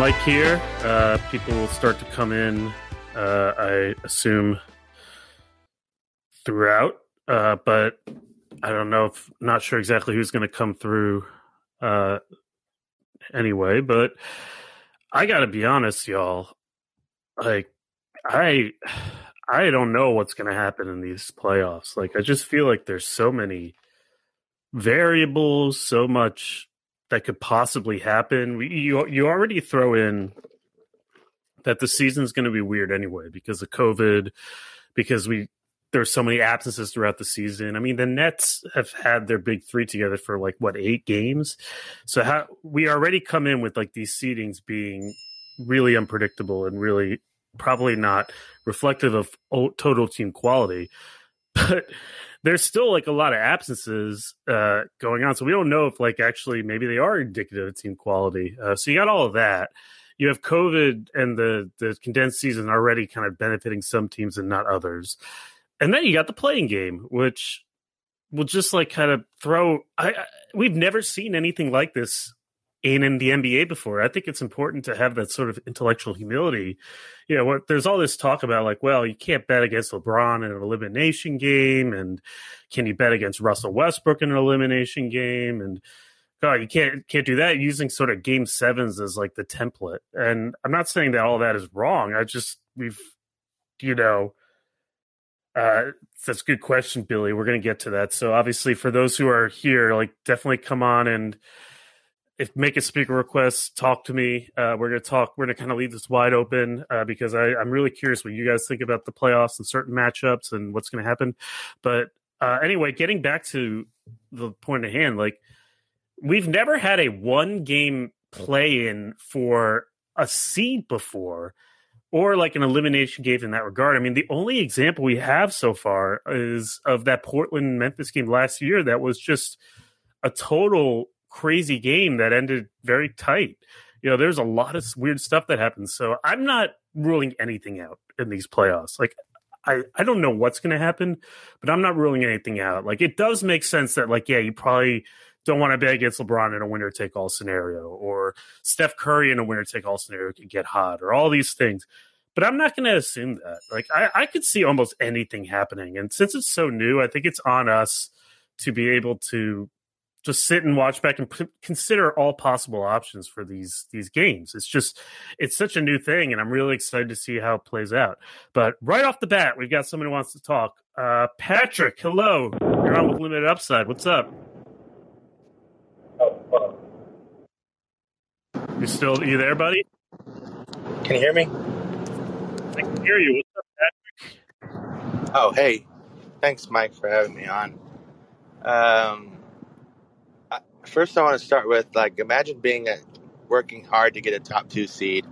Mike here. Uh, people will start to come in, uh, I assume, throughout, uh, but I don't know if, not sure exactly who's going to come through uh, anyway. But I got to be honest, y'all. Like, I. I don't know what's going to happen in these playoffs. Like, I just feel like there's so many variables, so much that could possibly happen. You you already throw in that the season's going to be weird anyway because of COVID, because we there's so many absences throughout the season. I mean, the Nets have had their big three together for like what eight games, so how we already come in with like these seedings being really unpredictable and really probably not reflective of total team quality. But there's still like a lot of absences uh, going on, so we don't know if like actually maybe they are indicative of team quality. Uh, so you got all of that. You have COVID and the the condensed season already kind of benefiting some teams and not others, and then you got the play-in game, which will just like kind of throw. I, I we've never seen anything like this in, in the NBA before. I think it's important to have that sort of intellectual humility. You know, what there's all this talk about like, well, you can't bet against LeBron in an elimination game, and can you bet against Russell Westbrook in an elimination game? And God, you can't can't do that using sort of game sevens as like the template. And I'm not saying that all that is wrong. I just we've you know uh, that's a good question, Billy. We're to get to that. So, obviously, for those who are here, like, definitely come on and if make a speaker request, talk to me. Uh, we're gonna talk. We're gonna kind of leave this wide open uh, because I, am really curious what you guys think about the playoffs and certain matchups and what's gonna happen. But uh, anyway, getting back to the point at hand, like we've never had a one game play in for a seed before or like an elimination game in that regard. I mean, the only example we have so far is of that Portland Memphis game last year that was just a total crazy game that ended very tight. You know, there's a lot of weird stuff that happens. So I'm not ruling anything out in these playoffs. Like, I, I don't know what's going to happen, but I'm not ruling anything out. Like, it does make sense that, like, yeah, you probably don't want to bet against LeBron in a winner take all scenario, or Steph Curry in a winner take all scenario could get hot, or all these things. But I'm not going to assume that. Like, I, I could see almost anything happening. And since it's so new, I think it's on us to be able to just sit and watch back and p- consider all possible options for these these games. It's just it's such a new thing, and I'm really excited to see how it plays out. But right off the bat, we've got someone who wants to talk. Uh, Patrick, hello. You're on with Limited Upside. What's up? Oh, you still are you there, buddy? Can you hear me? I can hear you. What's up, Patrick? Oh, hey. Thanks, Mike, for having me on. Um, first I want to start with like imagine being a, working hard to get a top two seed,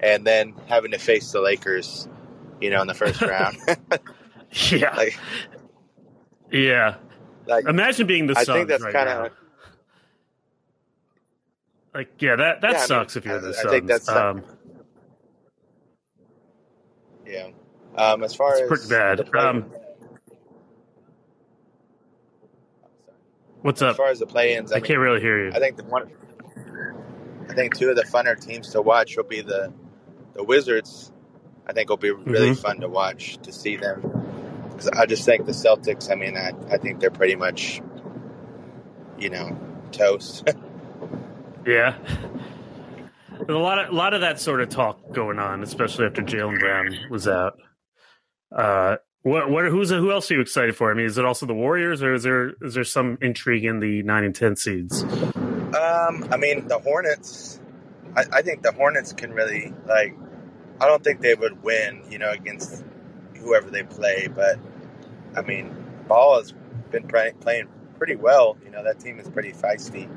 and then having to face the Lakers, you know, in the first round. yeah, like, yeah. Like imagine being the Suns I think that's right kind of like yeah that that yeah, sucks I mean, if you're the I, Suns. I think that's um, yeah. Um, as far it's as pretty bad. the Um, what's as up? As far as the play-ins, I, I mean, can't really hear you. I think the one, I think two of the funner teams to watch will be the the Wizards. I think will be really Mhm. fun to watch to see them. 'Cause I just think the Celtics. I mean, I, I think they're pretty much, you know, toast. Yeah. There's a lot of a lot of that sort of talk going on, especially after Jaylen Brown was out. Uh, what what who's who else are you excited for? I mean, is it also the Warriors, or is there is there some intrigue in the nine and ten seeds? um, I mean, the Hornets. I, I think the Hornets can really like. I don't think they would win, you know, against whoever they play, but I mean, Ball has been play, playing pretty well. You know, that team is pretty feisty.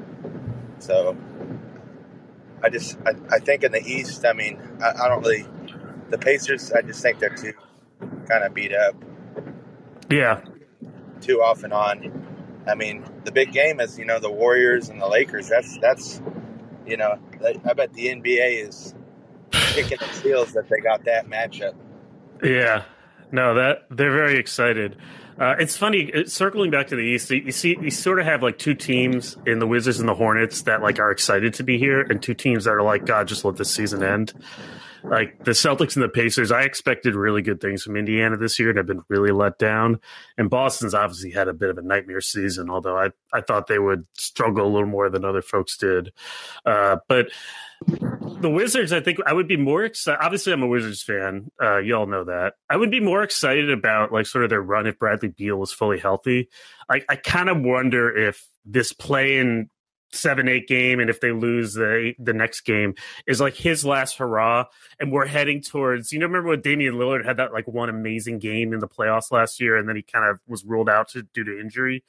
So I just I, I think in the East, I mean, I, I don't really the Pacers. I just think they're too kind of beat up, Yeah, too off and on. I mean, the big game is you know the Warriors and the Lakers. That's that's you know I bet the NBA is kicking its heels that they got that matchup. yeah, No, that they're very excited. Uh, it's funny uh, circling back to the East. You see, you sort of have like two teams in the Wizards and the Hornets that like are excited to be here, and two teams that are like, God, just let this season end. Like the Celtics and the Pacers, I expected really good things from Indiana this year, and have been really let down. And Boston's obviously had a bit of a nightmare season, although I I thought they would struggle a little more than other folks did. Uh, but the Wizards, I think I would be more excited. Obviously, I'm a Wizards fan. Uh, you all know that. I would be more excited about like sort of their run if Bradley Beal was fully healthy. I, I kind of wonder if this play in seven eight game and if they lose the the next game is like his last hurrah and we're heading towards you know remember when Damian Lillard had that like one amazing game in the playoffs last year and then he kind of was ruled out to, due to injury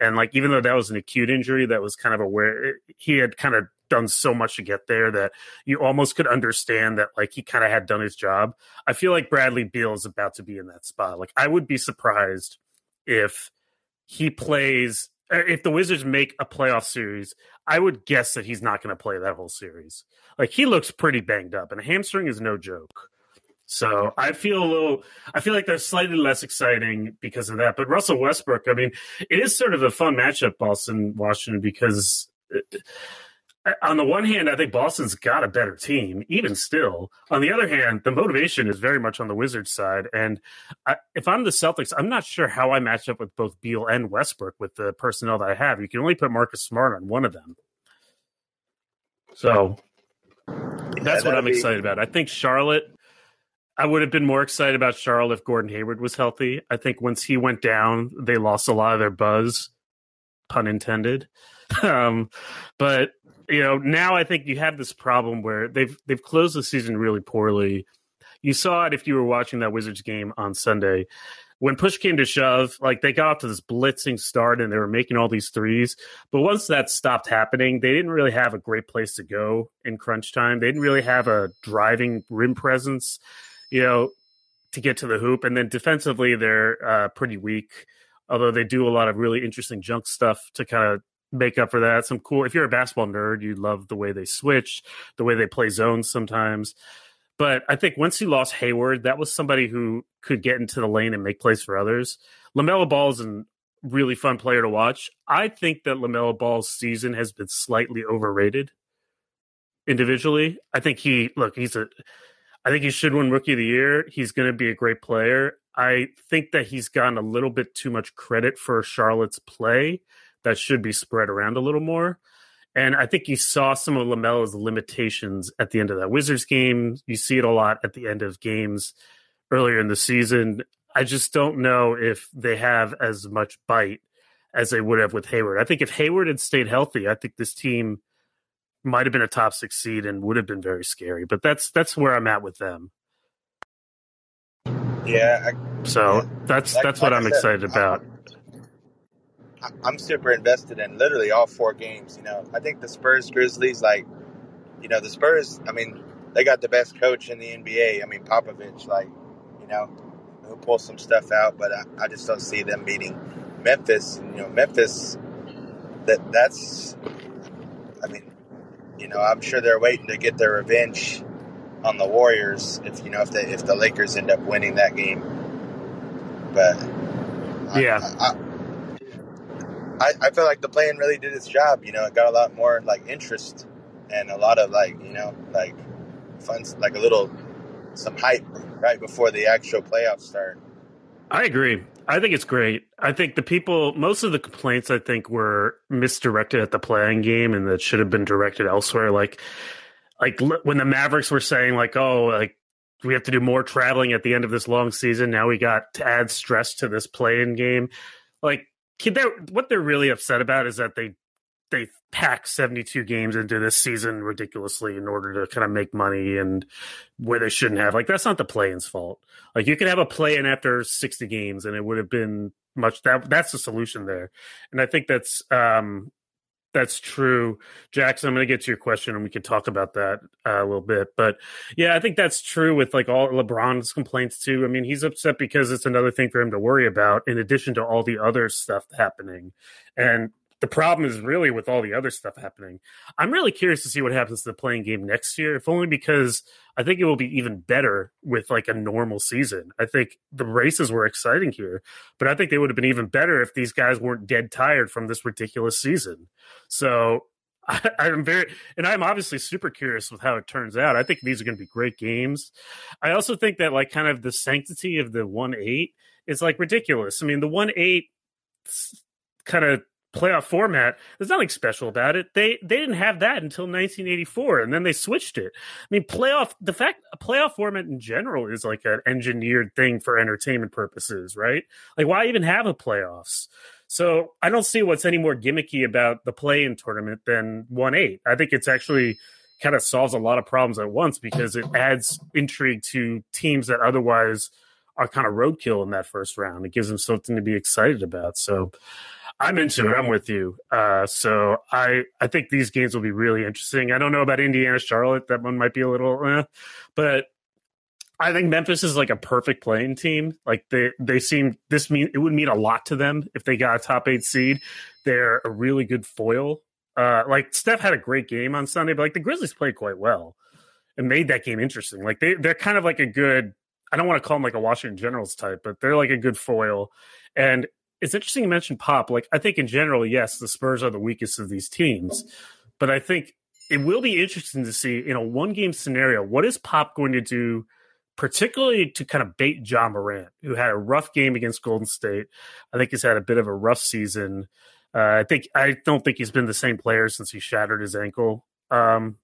and like even though that was an acute injury that was kind of aware he had kind of done so much to get there that you almost could understand that like he kind of had done his job. I feel like Bradley Beal is about to be in that spot. Like I would be surprised if he plays if the Wizards make a playoff series, I would guess that he's not going to play that whole series. Like he looks pretty banged up, and a hamstring is no joke. So I feel a little, I feel like they're slightly less exciting because of that. But Russell Westbrook, I mean, it is sort of a fun matchup, Boston, Washington, because uh, on the one hand, I think Boston's got a better team, even still. On the other hand, the motivation is very much on the Wizards side. And I, if I'm the Celtics, I'm not sure how I match up with both Beal and Westbrook with the personnel that I have. You can only put Marcus Smart on one of them. So that's what I'm be... excited about. I think Charlotte, I would have been more excited about Charlotte if Gordon Hayward was healthy. I think once he went down, they lost a lot of their buzz, pun intended. Um, but you know, now I think you have this problem where they've they've closed the season really poorly. You saw it if you were watching that Wizards game on Sunday. When push came to shove, like they got off to this blitzing start and they were making all these threes. But once that stopped happening, they didn't really have a great place to go in crunch time. They didn't really have a driving rim presence, you know, to get to the hoop. And then defensively, they're uh, pretty weak although they do a lot of really interesting junk stuff to kind of make up for that. Some cool. If you're a basketball nerd, you love the way they switch, the way they play zones sometimes. But I think once you lost Hayward, that was somebody who could get into the lane and make plays for others. LaMelo Ball is a really fun player to watch. I think that LaMelo Ball's season has been slightly overrated individually. I think he look, he's a I think he should win rookie of the year. He's going to be a great player. I think that he's gotten a little bit too much credit for Charlotte's play that should be spread around a little more. And I think you saw some of LaMelo's limitations at the end of that Wizards game. You see it a lot at the end of games earlier in the season. I just don't know if they have as much bite as they would have with Hayward. I think if Hayward had stayed healthy, I think this team might have been a top six seed and would have been very scary. But that's that's where I'm at with them. Yeah. I, so yeah. that's like, that's what like I'm said, excited about. I'm super invested in literally all four games. You know, I think the Spurs Grizzlies, like, you know, the Spurs. I mean, they got the best coach in the NBA. I mean, Popovich, like, you know, who pulls some stuff out, but I, I just don't see them beating Memphis. You know, Memphis. That that's. I mean, you know, I'm sure they're waiting to get their revenge on the Warriors if you know if the if the Lakers end up winning that game. But yeah, I, I, I, I feel like the plan really did its job. You know, it got a lot more like interest and a lot of like you know like fun, like a little some hype right before the actual playoffs start. I agree. I think it's great. I think the people, most of the complaints, I think, were misdirected at the play-in game, and that should have been directed elsewhere. Like, like when the Mavericks were saying, like, "Oh, like we have to do more traveling at the end of this long season." Now we got to add stress to this play-in game. Like what they're really upset about is that they they pack 72 games into this season ridiculously in order to kind of make money and where they shouldn't have. Like that's not the play-in's fault. Like you could have a play-in after 60 games and it would have been much that that's the solution there. And I think that's um that's true. Jackson, I'm going to get to your question and we can talk about that uh, a little bit. But yeah, I think that's true with like all LeBron's complaints too. I mean, he's upset because it's another thing for him to worry about in addition to all the other stuff happening. And the problem is really with all the other stuff happening. I'm really curious to see what happens to the play-in game next year, if only because I think it will be even better with like a normal season. I think the races were exciting here, but I think they would have been even better if these guys weren't dead tired from this ridiculous season. So I, I'm very, and I'm obviously super curious with how it turns out. I think these are going to be great games. I also think that like kind of the sanctity of the one eight is like ridiculous. I mean, the one eight kind of playoff format. There's nothing special about it. They they didn't have that until 1984, and then they switched it. I mean, playoff the fact a playoff format in general is like an engineered thing for entertainment purposes, right? Like, why even have a playoffs? So I don't see what's any more gimmicky about the play-in tournament than one eight. I think it's actually kind of solves a lot of problems at once because it adds intrigue to teams that otherwise are kind of roadkill in that first round. It gives them something to be excited about. So I'm into it. I'm with you. Uh, so I I think these games will be really interesting. I don't know about Indiana Charlotte. That one might be a little, eh, but I think Memphis is like a perfect playing team. Like they they seem this mean it would mean a lot to them if they got a top eight seed. They're a really good foil. Uh, like Steph had a great game on Sunday, but like the Grizzlies played quite well and made that game interesting. Like they they're kind of like a good. I don't want to call them like a Washington Generals type, but they're like a good foil. And it's interesting you mentioned Pop. Like I think in general, yes, the Spurs are the weakest of these teams, but I think it will be interesting to see in a one game scenario what is Pop going to do, particularly to kind of bait Ja Morant, who had a rough game against Golden State. I think he's had a bit of a rough season. Uh, I think I don't think he's been the same player since he shattered his ankle. Um,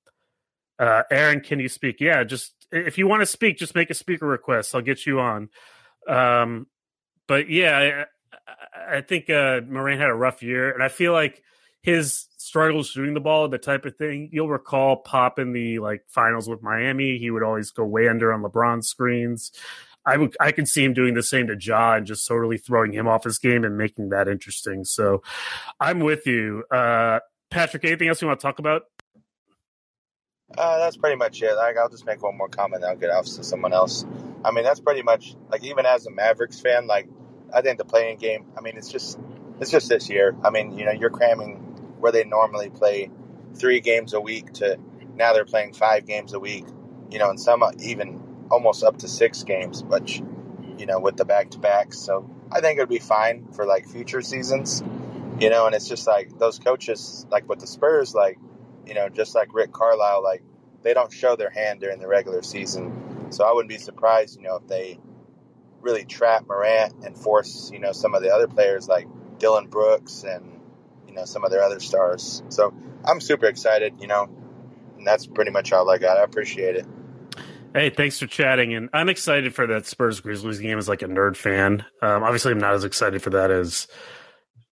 uh, Aaron, can you speak? Yeah, just if you want to speak, just make a speaker request. I'll get you on. Um, but yeah, I think uh, Morant had a rough year, and I feel like his struggles shooting the ball, the type of thing you'll recall Pop in the like finals with Miami. He would always go way under on LeBron screens. I would I can see him doing the same to Ja and just totally throwing him off his game and making that interesting. So I'm with you. Uh, Patrick, anything else you want to talk about? Uh, that's pretty much it. Like, I'll just make one more comment. I'll get off to someone else. I mean, that's pretty much like even as a Mavericks fan, like I think the play-in game. I mean, it's just it's just this year. I mean, you know, you're cramming where they normally play three games a week to now they're playing five games a week. You know, and some even almost up to six games, which you know with the back to backs. So I think it would be fine for like future seasons. You know, and it's just like those coaches, like with the Spurs, like you know, just like Rick Carlisle, like they don't show their hand during the regular season. So I wouldn't be surprised, you know, if they really trap Morant and force, you know, some of the other players like Dillon Brooks and, you know, some of their other stars. So I'm super excited, you know, and that's pretty much all I got. I appreciate it. Hey, thanks for chatting. And I'm excited for that Spurs Grizzlies game as like a nerd fan. Um, obviously, I'm not as excited for that as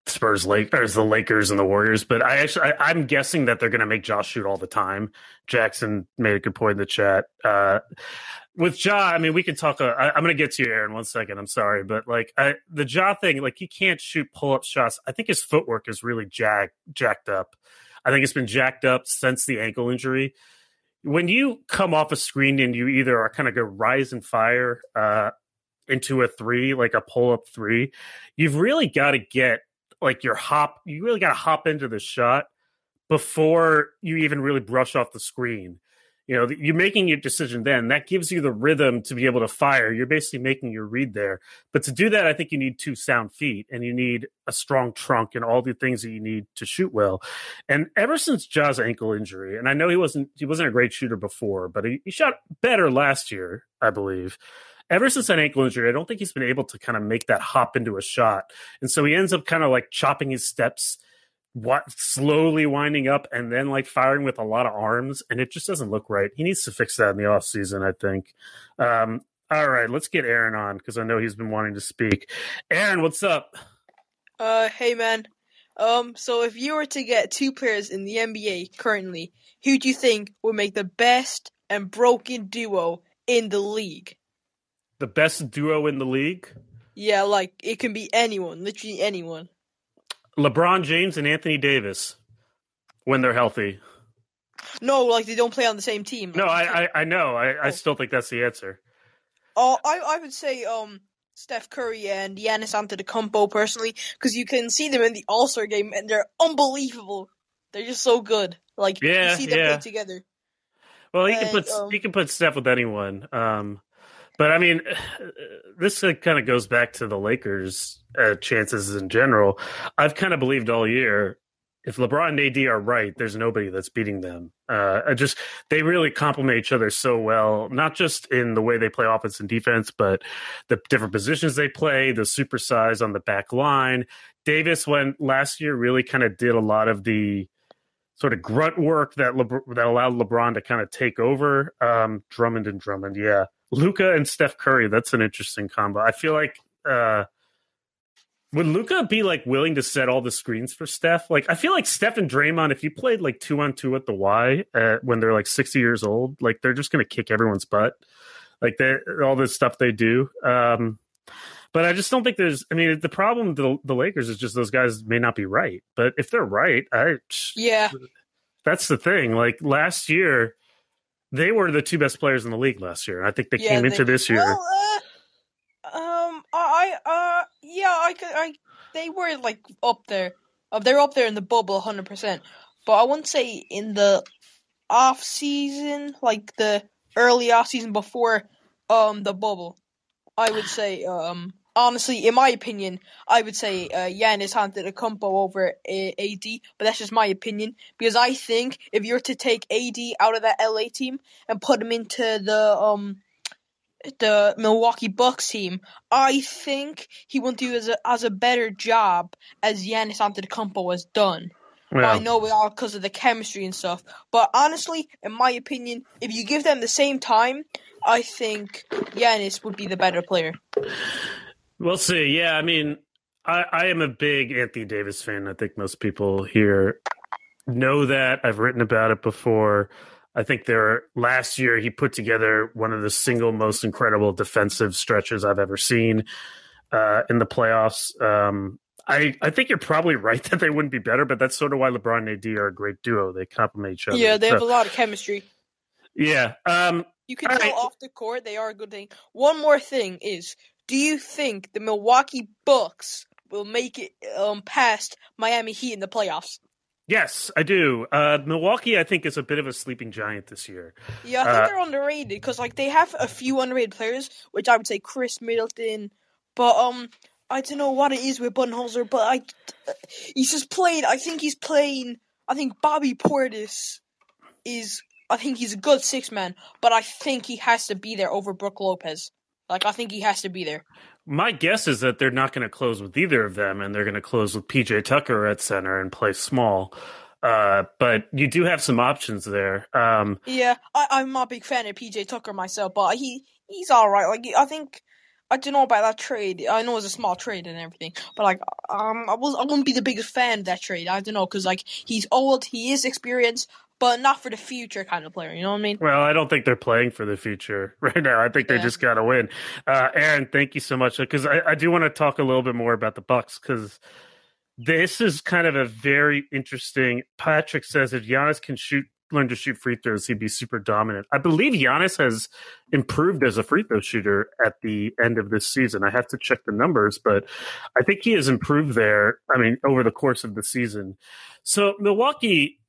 Spurs Lake Lakers, the Lakers and the Warriors. But I actually, I, am guessing that they're going to make Josh shoot all the time. Jackson made a good point in the chat. Uh, with Ja, I mean, we can talk. Uh, I, am going to get to you, Aaron, one second. I'm sorry, but like I, the Ja thing, like he can't shoot pull up shots. I think his footwork is really jacked jacked up. I think it's been jacked up since the ankle injury. When you come off a screen and you either are kind of go rise and fire uh, into a three, like a pull up three, you've really got to get like your hop. You really got to hop into the shot before you even really brush off the screen you know you're making your decision then. That gives you the rhythm to be able to fire. You're basically making your read there. But to do that i think you need two sound feet and you need a strong trunk and all the things that you need to shoot well. And ever since Ja's ankle injury and i know he wasn't he wasn't a great shooter before but he, he shot better last year i believe. Ever since that ankle injury, I don't think he's been able to kind of make that hop into a shot. And so he ends up kind of like chopping his steps what slowly winding up and then like firing with a lot of arms and it just doesn't look right. He needs to fix that in the off season i think. Um all right let's get aaron on because i know he's been wanting to speak. Aaron what's up? Uh hey man. Um so if you were to get two players in the nba currently who do you think would make the best and broken duo in the league? The best duo in the league? Yeah like it can be anyone literally anyone LeBron James and Anthony Davis when they're healthy. No, like they don't play on the same team. No, I I, I know. I, I oh. still think that's the answer. Oh, I I would say um Steph Curry and Giannis Antetokounmpo personally because you can see them in the All Star game and they're unbelievable. They're just so good. Like Yeah, you see them yeah. play together. Well, he can put um, he can put Steph with anyone. Um, but I mean, this kind of goes back to the Lakers' uh, chances in general. I've kind of believed all year if LeBron and AD are right, there's nobody that's beating them. Uh, just they really complement each other so well, not just in the way they play offense and defense, but the different positions they play, the super size on the back line. Davis went last year really kind of did a lot of the sort of grunt work that that allowed LeBron to kind of take over. Um, Drummond and Drummond, yeah. Luka and Steph Curry, that's an interesting combo. I feel like uh, would Luka be like willing to set all the screens for Steph? Like, I feel like Steph and Draymond, if you played like two on two at the Y uh, when they're like sixty years old, like they're just going to kick everyone's butt. Like they all this stuff they do. Um, but I just don't think there's. I mean, the problem with the, the Lakers is just those guys may not be right. But if they're right, I Yeah, that's the thing. Like last year, they were the two best players in the league last year. I think they yeah. came into they- this year. Well, uh, um, I, uh, yeah, I could, I, they were like up there. Uh, they're up there in the bubble, hundred percent. But I wouldn't say in the off season, like the early off season before, um, the bubble. I would say, um, honestly, in my opinion, I would say uh, Giannis combo over uh, AD. But that's just my opinion because I think if you were to take AD out of that LA team and put him into the um the Milwaukee Bucks team, I think he won't do as a as a better job as Giannis Antetokounmpo has done. Well, I know it all because of the chemistry and stuff, but honestly, in my opinion, if you give them the same time, I think Giannis would be the better player. We'll see. Yeah, I mean, I, I am a big Anthony Davis fan. I think most people here know that. I've written about it before. I think there last year he put together one of the single most incredible defensive stretches I've ever seen uh, in the playoffs. Um, I, I think you're probably right that they wouldn't be better, but that's sort of why LeBron and AD are a great duo. They complement each other. Yeah, they have So, a lot of chemistry. yeah. Um, You can tell right. off the court they are a good thing. One more thing is, do you think the Milwaukee Bucks will make it um past Miami Heat in the playoffs? yes, I do. Uh, Milwaukee, I think, is a bit of a sleeping giant this year. Yeah, I think Uh, they're underrated because like they have a few underrated players, which I would say Khris Middleton, but um, I don't know what it is with Budenholzer, but I he's just playing. I think he's playing. I think Bobby Portis is. I think he's a good six man, but I think he has to be there over Brook Lopez. Like I think he has to be there. My guess is that they're not going to close with either of them, and they're going to close with PJ Tucker at center and play small. Uh, but you do have some options there. Um, Yeah, I, I'm not a big fan of PJ Tucker myself, but he he's all right. Like I think I don't know about that trade. I know it's a small trade and everything, but like um, I was I wouldn't be the biggest fan of that trade. I don't know because like he's old, he is experienced, but not for the future kind of player. You know what I mean? well, I don't think they're playing for the future right now. I think they just got to win. Uh, Aaron, thank you so much because I, I do want to talk a little bit more about the Bucks because this is kind of a very interesting. Patrick says if Giannis can shoot, learn to shoot free throws, he'd be super dominant. I believe Giannis has improved as a free throw shooter at the end of this season. I have to check the numbers, but I think he has improved there. I mean, over the course of the season. So Milwaukee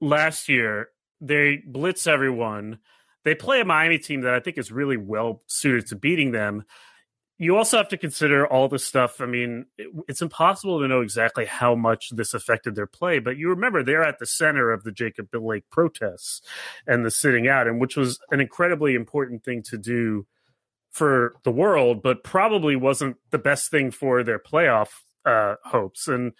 last year they blitz everyone. They play a Miami team that I think is really well suited to beating them you also have to consider all the stuff. I mean, it, it's impossible to know exactly how much this affected their play, but you remember they're at the center of the Jacob Blake protests and the sitting out, and which was an incredibly important thing to do for the world, but probably wasn't the best thing for their playoff uh, hopes. And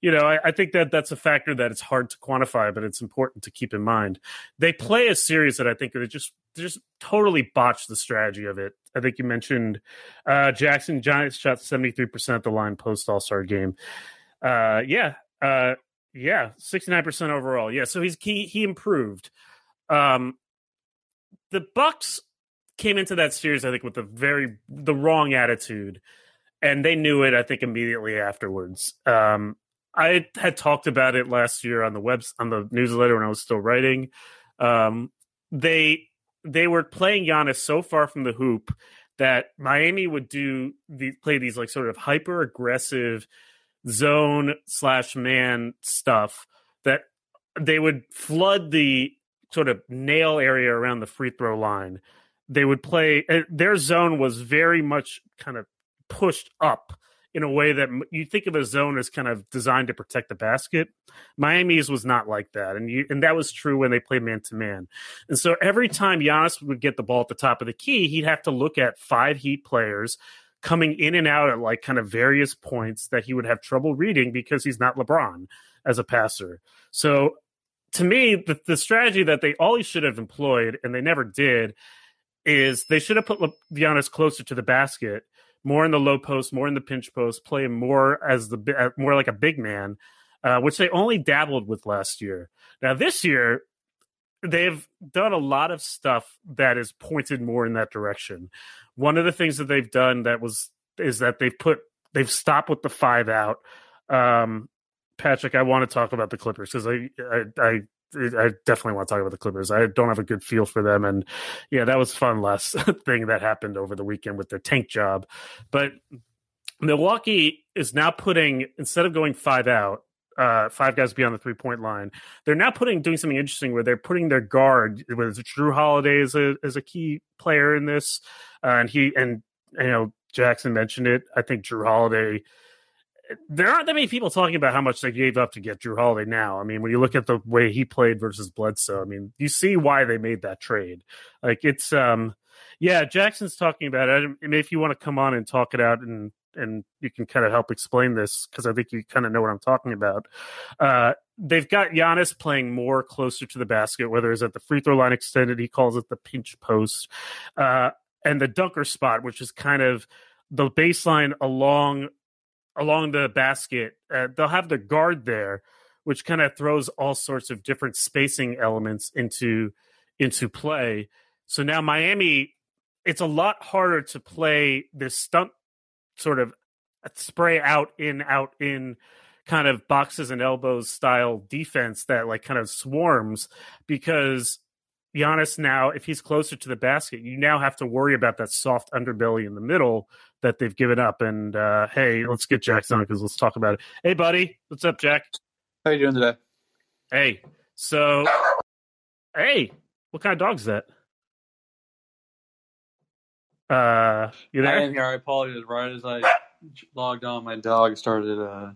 you know, I, I think that that's a factor that it's hard to quantify, but it's important to keep in mind. They play a series that I think they just they just totally botched the strategy of it. I think you mentioned uh, Jackson Giannis shot seventy three percent at the line post All Star game. Uh, yeah, uh, yeah, sixty nine percent overall. Yeah, so he's he he improved. Um, the Bucks came into that series, I think, with the very the wrong attitude, and they knew it. I think immediately afterwards. Um, I had talked about it last year on the web on the newsletter when I was still writing. Um, they they were playing Giannis so far from the hoop that Miami would do the play these like sort of hyper aggressive zone slash man stuff that they would flood the sort of nail area around the free throw line. They would play their zone was very much kind of pushed up in a way that you think of a zone as kind of designed to protect the basket. Miami's was not like that, and you and that was true when they played man to man. And so every time Giannis would get the ball at the top of the key, he'd have to look at five Heat players coming in and out at like kind of various points that he would have trouble reading because he's not LeBron as a passer. So to me, the, the strategy that they always should have employed and they never did is they should have put Le- Giannis closer to the basket more in the low post, more in the pinch post, play more as the uh, more like a big man, uh, which they only dabbled with last year. Now this year, they've done a lot of stuff that is pointed more in that direction. One of the things that they've done that was is that they've put they've stopped with the five out. Um, Patrick, I want to talk about the Clippers because I, I I I definitely want to talk about the Clippers. I don't have a good feel for them, and yeah, that was fun last thing that happened over the weekend with their tank job. But Milwaukee is now putting instead of going five out, uh, five guys beyond the three point line, they're now putting doing something interesting where they're putting their guard. Was Jrue Holiday is a is a key player in this, uh, and he and you know Jackson mentioned it. I think Jrue Holiday there aren't that many people talking about how much they gave up to get Jrue Holiday now. I mean, when you look at the way he played versus Bledsoe, I mean, you see why they made that trade. Like it's um yeah, Jackson's talking about it. Mean, if you want to come on and talk it out and and you can kind of help explain this because I think you kind of know what I'm talking about. Uh, they've got Giannis playing more closer to the basket, whether it's at the free throw line extended, he calls it the pinch post, uh, and the dunker spot, which is kind of the baseline along along the basket. Uh, they'll have the guard there, which kind of throws all sorts of different spacing elements into into play. So now Miami, it's a lot harder to play this stunt sort of spray out in out in kind of boxes and elbows style defense that like kind of swarms because Giannis now, if he's closer to the basket, you now have to worry about that soft underbelly in the middle that they've given up. And uh, hey, let's get Jackson on because let's talk about it. Hey, buddy, what's up, Jack? How you doing today? Hey, so hey, what kind of dog is that? Uh, you there? I am here. I apologize. Right as I logged on, my dog started uh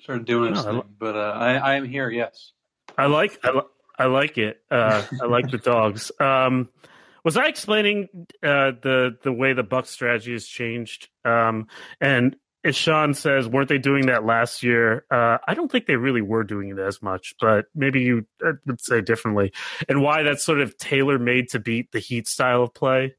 started doing its oh, thing. But uh, I, I am here. Yes. I like I, I like it. Uh, I like the dogs. Um, was I explaining uh, the the way the Buck strategy has changed? Um, and as Sean says, weren't they doing that last year? Uh, I don't think they really were doing it as much, but maybe you uh, would say differently. And why that's sort of tailor made to beat the Heat style of play.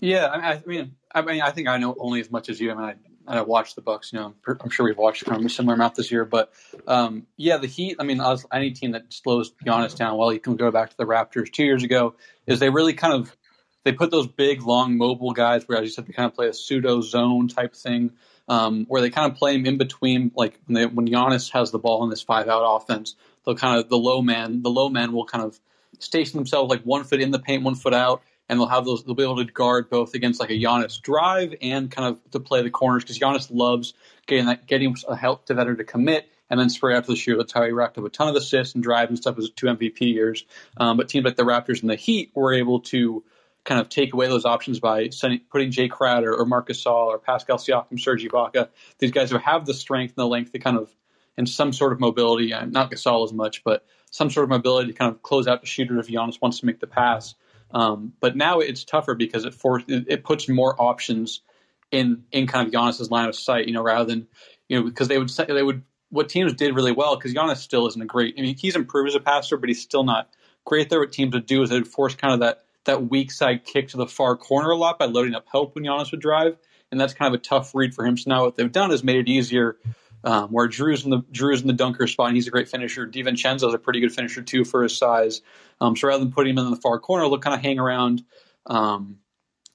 Yeah, I mean, I mean, I think I know only as much as you. I mean, I watched the Bucks. You know, I'm sure we've watched a similar amount this year. But um, yeah, the Heat. I mean, any team that slows Giannis down, well, you can go back to the Raptors two years ago. Is they really kind of they put those big, long, mobile guys where, as you said, they kind of play a pseudo zone type thing, um, where they kind of play him in between. Like when, they, when Giannis has the ball in this five out offense, they'll kind of the low man, the low man will kind of station themselves like one foot in the paint, one foot out and they'll have those. They'll be able to guard both against like a Giannis drive and kind of to play the corners because Giannis loves getting that, getting a help to to commit and then spray after the year. That's how he racked up a ton of assists and drives and stuff his two MVP years. Um, but teams like the Raptors and the Heat were able to kind of take away those options by sending, putting Jae Crowder or Marcus Gasol or Pascal Siakam, Serge Ibaka. These guys who have the strength and the length to kind of and some sort of mobility, not Gasol as much, but some sort of mobility to kind of close out the shooter if Giannis wants to make the pass. Um, but now it's tougher because it for it puts more options in in kind of Giannis's line of sight. You know, rather than you know because they would they would what teams did really well because Giannis still isn't a great. I mean, he's improved as a passer, but he's still not great there. What teams would do is they'd force kind of that that weak side kick to the far corner a lot by loading up help when Giannis would drive, and that's kind of a tough read for him. So now what they've done is made it easier. Um, where Jrue's in the Jrue's in the dunker spot, and he's a great finisher. DiVincenzo's a pretty good finisher too for his size. Um, so rather than putting him in the far corner, they'll kind of hang around, um,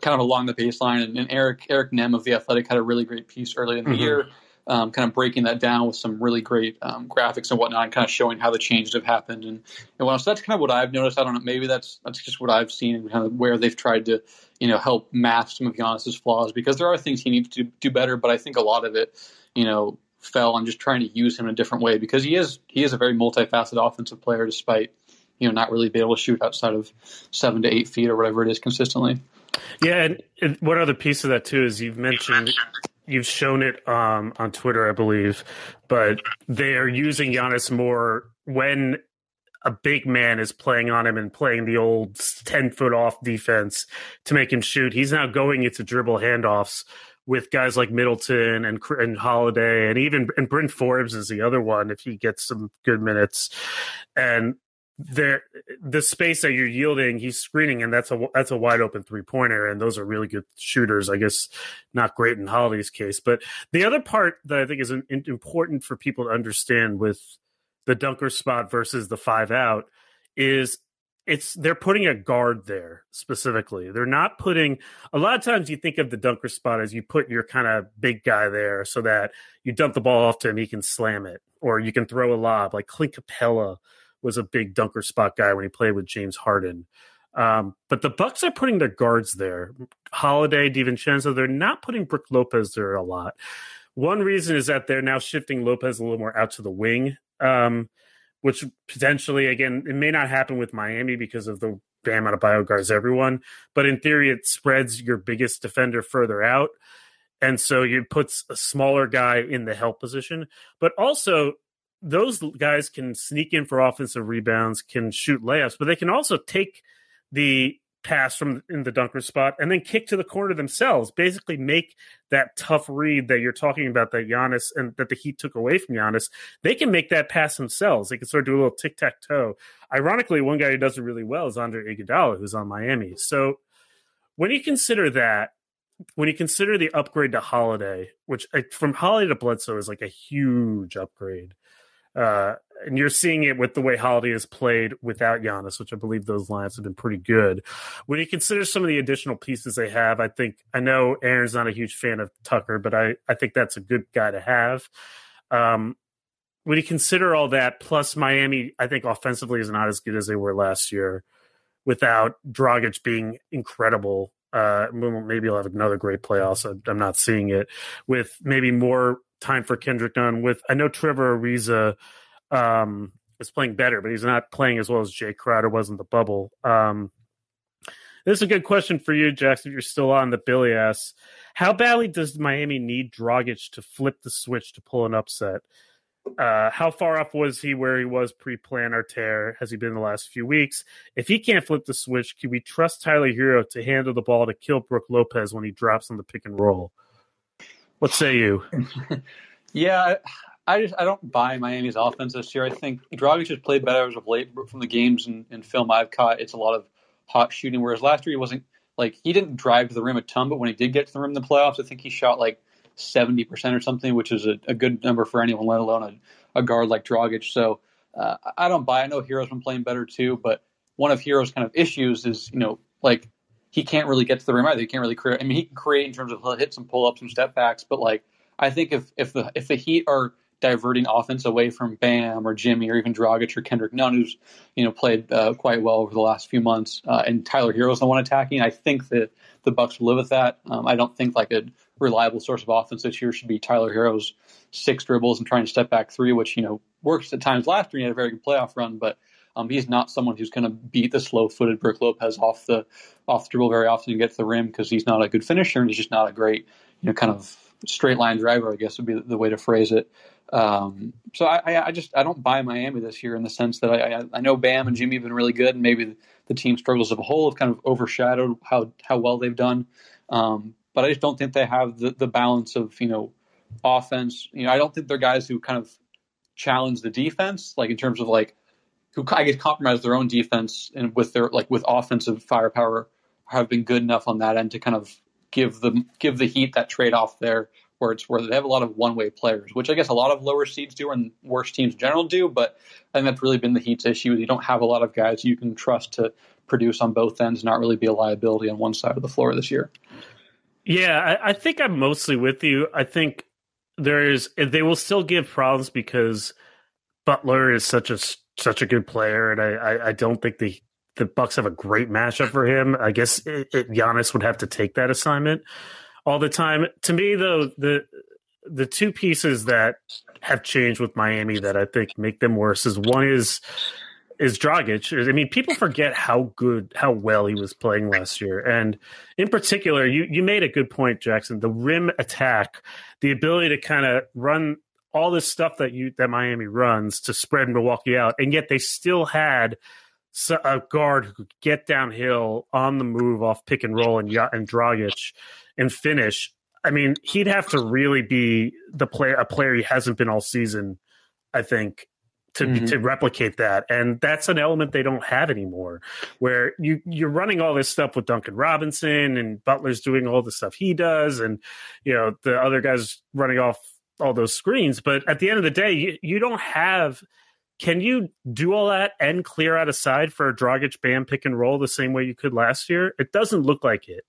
kind of along the baseline. And, and, Eric Eric Nehm of the Athletic had a really great piece early in the mm-hmm. year um, kind of breaking that down with some really great um, graphics and whatnot, and kind of showing how the changes have happened and and what else. So that's kind of what I've noticed. I don't know, maybe that's that's just what I've seen and kind of where they've tried to you know help mask some of Giannis's flaws because there are things he needs to do better, but I think a lot of it, you know, fell on just trying to use him in a different way because he is he is a very multifaceted offensive player despite you know not really be able to shoot outside of seven to eight feet or whatever it is consistently. Yeah, and, and one other piece of that too is you've mentioned you've shown it um, on Twitter, I believe, but they are using Giannis more when a big man is playing on him and playing the old 10 foot off defense to make him shoot. He's now going into dribble handoffs with guys like Middleton and and Holiday and even and Bryn Forbes is the other one if he gets some good minutes. And there the space that you're yielding, he's screening, and that's a that's a wide open three pointer, and those are really good shooters. I guess not great in Holiday's case, but the other part that I think is important for people to understand with the dunker spot versus the five out is it's they're putting a guard there specifically. They're not putting a lot of times you think of the dunker spot as you put your kind of big guy there so that you dump the ball off to him, he can slam it, or you can throw a lob like Clint Capela was a big dunker spot guy when he played with James Harden. Um, but the Bucks are putting their guards there. Holiday, DiVincenzo, they're not putting Brook Lopez there a lot. One reason is that they're now shifting Lopez a little more out to the wing, um, which potentially, again, it may not happen with Miami because of the Bam Adebayo guards everyone, but in theory, it spreads your biggest defender further out. And so it puts a smaller guy in the help position. But also, those guys can sneak in for offensive rebounds, can shoot layups, but they can also take the pass from in the dunker spot and then kick to the corner themselves. Basically, make that tough read that you're talking about that Giannis and that the Heat took away from Giannis. They can make that pass themselves. They can sort of do a little tic tac toe. Ironically, one guy who does it really well is Andre Iguodala, who's on Miami. So when you consider that, when you consider the upgrade to Holiday, which from Holiday to Bledsoe is like a huge upgrade. Uh, and you're seeing it with the way Holiday has played without Giannis, which I believe those lines have been pretty good. When you consider some of the additional pieces they have, I think I know Aaron's not a huge fan of Tucker, but I, I think that's a good guy to have. Um, when you consider all that, plus Miami, I think offensively is not as good as they were last year without Dragic being incredible. Uh, maybe he'll have another great playoffs. I'm not seeing it with maybe more time for Kendrick Nunn. With I know Trevor Ariza um, is playing better, but he's not playing as well as Jae Crowder was in the bubble. Um, this is a good question for you, Jackson. If you're still on the Billy ass, how badly does Miami need Dragic to flip the switch to pull an upset? Uh, how far off was he where he was pre-plantar tear? Has he been the last few weeks? If he can't flip the switch, can we trust Tyler Herro to handle the ball to kill Brook Lopez when he drops on the pick and roll? What say you? yeah, I just I don't buy Miami's offense this year. I think Dragic has played better as of late from the games and, and film I've caught. It's a lot of hot shooting, whereas last year he wasn't like he didn't drive to the rim a ton, but when he did get to the rim in the playoffs, I think he shot like seventy percent or something, which is a, a, good number for anyone, let alone a, a guard like Dragic. So uh, I don't buy. I know Herro's been playing better too, but one of Herro's kind of issues is you know like he can't really get to the rim either. He can't really create. I mean, he can create in terms of he'll hit some pull ups, some step backs, but like I think if if the if the Heat are diverting offense away from Bam or Jimmy or even Dragic or Kendrick Nunn, who's you know played uh, quite well over the last few months, uh, and Tyler Herro's the one attacking. I think that the Bucks will live with that. Um, I don't think like a reliable source of offense this year should be Tyler Herro's six dribbles and trying to step back three, which you know works at times last year. He had a very good playoff run, but um, he's not someone who's going to beat the slow-footed Brook Lopez off the off the dribble very often and get to the rim because he's not a good finisher and he's just not a great, you know, kind of straight line driver. I guess would be the way to phrase it. Um, so I, I, just I don't buy Miami this year in the sense that I, I know Bam and Jimmy have been really good, and maybe the team struggles as a whole have kind of overshadowed how how well they've done. Um, but I just don't think they have the, the balance of you know offense. You know, I don't think they're guys who kind of challenge the defense, like in terms of like who I guess compromise their own defense and with their like with offensive firepower have been good enough on that end to kind of give the give the Heat that trade off there where it's where they have a lot of one way players, which I guess a lot of lower seeds do and worse teams in general do. But I think that's really been the Heat's issue. You don't have a lot of guys you can trust to produce on both ends, not really be a liability on one side of the floor this year. Yeah, I, I think I'm mostly with you. I think there is they will still give problems because Butler is such a such a good player, and I I, I don't think the the Bucks have a great matchup for him. I guess it, it, Giannis would have to take that assignment all the time. To me, though, the the two pieces that have changed with Miami that I think make them worse is one is is Dragic. I mean, people forget how good, how well he was playing last year, and in particular, you you made a good point, Jackson. The rim attack, the ability to kind of run all this stuff that you that Miami runs to spread Milwaukee out, and yet they still had a guard who could get downhill on the move off pick and roll and and Dragic and finish. I mean, he'd have to really be the player a player he hasn't been all season. I think to mm-hmm. to replicate that and that's an element they don't have anymore where you you're running all this stuff with Duncan Robinson and Butler's doing all the stuff he does and you know the other guys running off all those screens but at the end of the day you, you don't have can you do all that and clear out a side for a Dragic Bam pick and roll the same way you could last year it doesn't look like it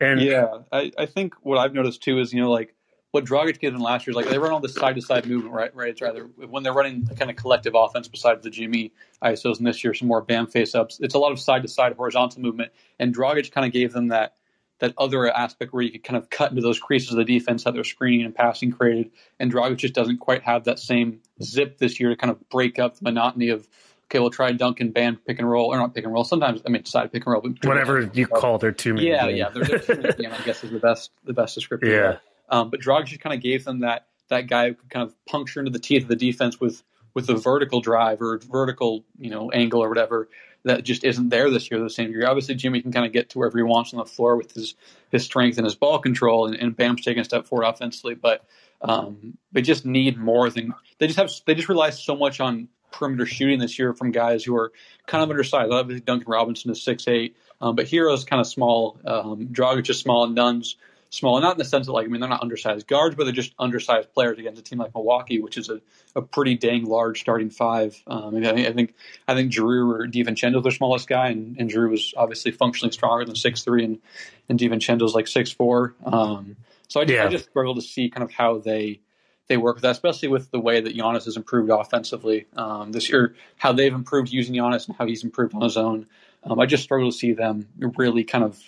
and yeah I, I think what I've noticed too is you know like what Dragic did in last year is like they run all this side to side movement, right? Right. It's rather when they're running a kind of collective offense besides the Jimmy ISOs and this year some more Bam face ups. It's a lot of side to side horizontal movement, and Dragic kind of gave them that that other aspect where you could kind of cut into those creases of the defense that they're screening and passing created. And Dragic just doesn't quite have that same zip this year to kind of break up the monotony of okay, we'll try Duncan Bam pick and roll or not pick and roll. Sometimes I mean side pick and roll, but whatever you call their two. Yeah, yeah, they're, they're two game, I guess is the best the best description. Yeah. Um, but Dragic just kind of gave them that that guy who could kind of puncture into the teeth of the defense with with a vertical drive or vertical you know angle or whatever that just isn't there this year the same year. Obviously, Jimmy can kind of get to wherever he wants on the floor with his his strength and his ball control, and, and Bam's taking a step forward offensively. But um, they just need more than they just have. They just rely so much on perimeter shooting this year from guys who are kind of undersized. Obviously, Duncan Robinson is six eight, um, but Herro's kind of small. Um, Dragic is small, and Nunn's small, not in the sense that like I mean they're not undersized guards, but they're just undersized players against a team like Milwaukee, which is a, a pretty dang large starting five. Um, I, think, I think I think Jrue or DiVincenzo's their smallest guy, and, and Jrue was obviously functionally stronger than six three, and and DiVincenzo's like six four. Um, so I, yeah. I just struggle to see kind of how they they work with that, especially with the way that Giannis has improved offensively um, this year, how they've improved using Giannis and how he's improved on his own. Um, I just struggle to see them really kind of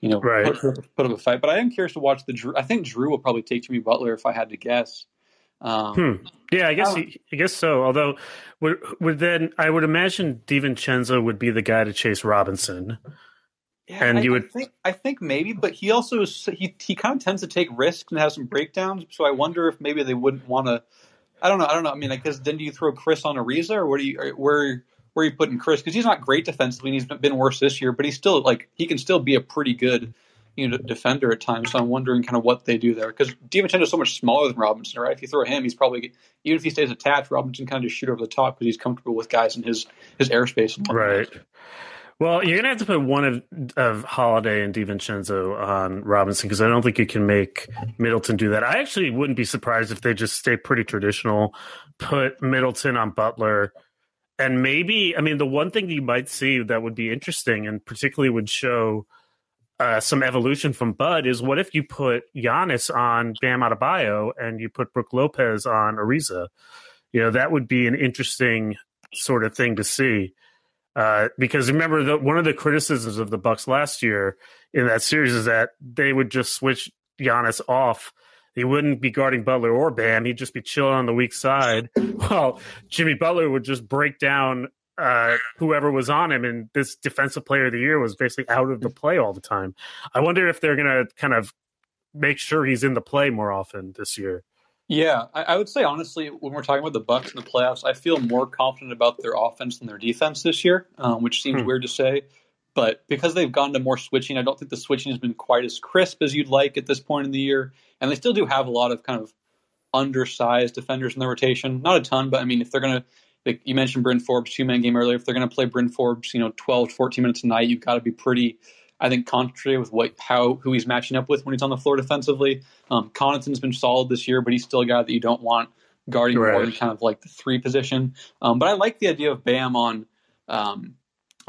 you know, right. put, put up a fight. But I am curious to watch the Jrue. I think Jrue will probably take Jimmy Butler if I had to guess. Um, hmm. Yeah, I guess he, I guess so. Although, would, would then I would imagine DiVincenzo would be the guy to chase Robinson. Yeah, and I, you would I think I think maybe, but he also he he kind of tends to take risks and have some breakdowns. So I wonder if maybe they wouldn't want to. I don't know. I don't know. I mean, because then do you throw Khris on Ariza, or what do you where where you putting Khris because he's not great defensively and he's been worse this year, but he's still like he can still be a pretty good you know defender at times. So I'm wondering kind of what they do there because DiVincenzo is so much smaller than Robinson, right? If you throw him, he's probably even if he stays attached, Robinson kind of just shoot over the top because he's comfortable with guys in his his airspace. right. Well, you're gonna have to put one of, of Holiday and DiVincenzo on Robinson because I don't think you can make Middleton do that. I actually wouldn't be surprised if they just stay pretty traditional, put Middleton on Butler, and maybe I mean the one thing you might see that would be interesting and particularly would show uh, some evolution from Bud is what if you put Giannis on Bam Adebayo and you put Brook Lopez on Ariza? You know that would be an interesting sort of thing to see. Uh, because remember, the, one of the criticisms of the Bucks last year in that series is that they would just switch Giannis off he wouldn't be guarding Butler or Bam. He'd just be chilling on the weak side. Well, Jimmy Butler would just break down uh, whoever was on him, and this defensive player of the year was basically out of the play all the time. I wonder if they're going to kind of make sure he's in the play more often this year. Yeah, I, I, would say honestly, when we're talking about the Bucks in the playoffs, I feel more confident about their offense than their defense this year, um, which seems hmm. weird to say. But because they've gone to more switching, I don't think the switching has been quite as crisp as you'd like at this point in the year. And they still do have a lot of kind of undersized defenders in the rotation. Not a ton, but I mean, if they're going to, like you mentioned Bryn Forbes two man game earlier, if they're going to play Bryn Forbes, you know, 12, 14 minutes a night, you've got to be pretty, I think, concentrated with what how who he's matching up with when he's on the floor defensively. Um, Connaughton's been solid this year, but he's still a guy that you don't want guarding right. more than kind of like the three position. Um, but I like the idea of Bam on um,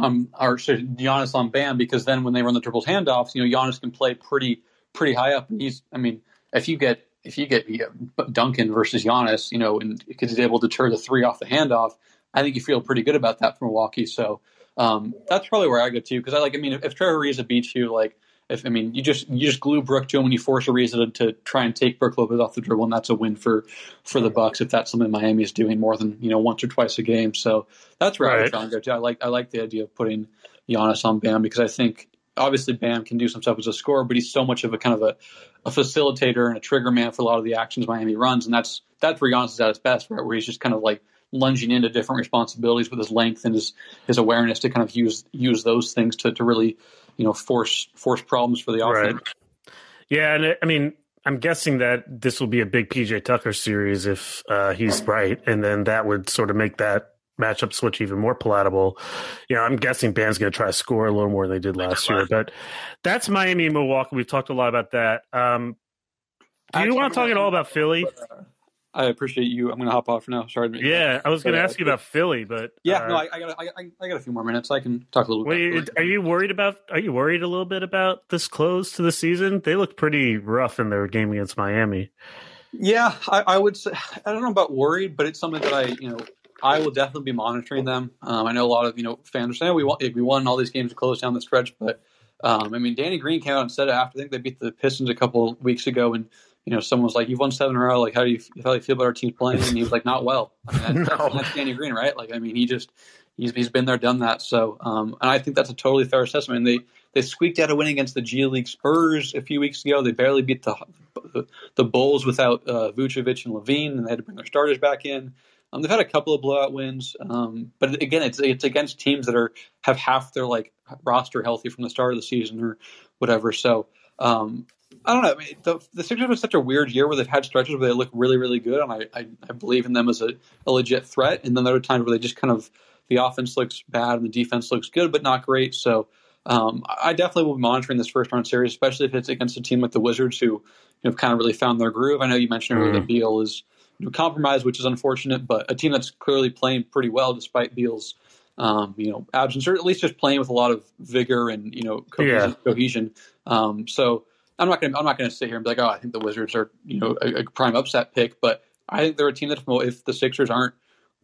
um, or sorry, Giannis on Bam because then when they run the triples handoffs, you know, Giannis can play pretty pretty high up, and he's. I mean, if you get if you get, you get Duncan versus Giannis, you know, and because he's able to deter the three off the handoff, I think you feel pretty good about that for Milwaukee. So um, that's probably where I go to because I like. I mean, if, if Trevor Ariza beats you, like if I mean, you just you just glue Brook to him when you force Ariza to, to try and take Brook Lopez off the dribble, and that's a win for for the Bucks if that's something Miami is doing more than you know once or twice a game. So that's where right. I would try and go to. I like I like the idea of putting Giannis on Bam because I think obviously Bam can do some stuff as a scorer, but he's so much of a kind of a, a facilitator and a trigger man for a lot of the actions Miami runs, and that's that's where Giannis is at his best, right? Where he's just kind of like lunging into different responsibilities with his length and his his awareness to kind of use use those things to to really you know force force problems for the offense. Right. Yeah, and it, I mean, I'm guessing that this will be a big PJ Tucker series if uh, he's right, and then that would sort of make that matchup switch even more palatable. You know, I'm guessing Bam's going to try to score a little more than they did last year, but that's Miami and Milwaukee. We've talked a lot about that. Um, do you want to talk at all about Philly? Uh, I appreciate you. I'm going to hop off now. Sorry. yeah, I was going to ask you about Philly, but yeah, uh, no, I, I, got I, I, got a few more minutes. I can talk a little bit. are you worried about? Are you worried a little bit about this close to the season? They look pretty rough in their game against Miami. Yeah, I, I would say I don't know about worried, but it's something that I you know I will definitely be monitoring them. Um, I know a lot of you know fans are saying we won we won all these games to close down the stretch, but um, I mean Danny Green came out and said after I think they beat the Pistons a couple weeks ago and you know, someone was like, "You've won seven in a row. Like, how do you how do you feel about our team playing?" And he was like, "Not well." I mean, that's, no. that's Danny Green, right? Like, I mean, he just he's he's been there, done that. So, um, and I think that's a totally fair assessment. And they they squeaked out a win against the G League Spurs a few weeks ago. They barely beat the the Bulls without uh, Vucevic and LaVine, and they had to bring their starters back in. Um, they've had a couple of blowout wins, um, but again, it's it's against teams that are have half their like roster healthy from the start of the season or whatever. So um, I don't know. I mean, the, the Sixers have such a weird year where they've had stretches where they look really, really good, and I, I, I believe in them as a, a, legit threat. And then there are times where they just kind of the offense looks bad and the defense looks good, but not great. So um, I definitely will be monitoring this first round series, especially if it's against a team like the Wizards, who you know, have kind of really found their groove. I know you mentioned earlier mm. that Beal is you know, compromised, which is unfortunate, but a team that's clearly playing pretty well despite Beal's um, you know absence, or at least just playing with a lot of vigor and you know cohesion. Yeah. cohesion. Um, so I'm not going. to I'm not going to sit here and be like, oh, I think the Wizards are you know a, a, prime upset pick, but I think they're a team that if, the Sixers aren't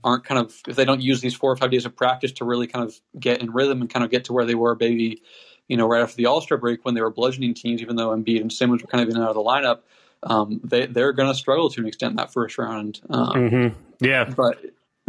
aren't kind of if they don't use these four or five days of practice to really kind of get in rhythm and kind of get to where they were maybe you know right after the All Star break when they were bludgeoning teams, even though Embiid and Simmons were kind of in and out of the lineup, um, they they're going to struggle to an extent in that first round. Um, mm-hmm. Yeah, but.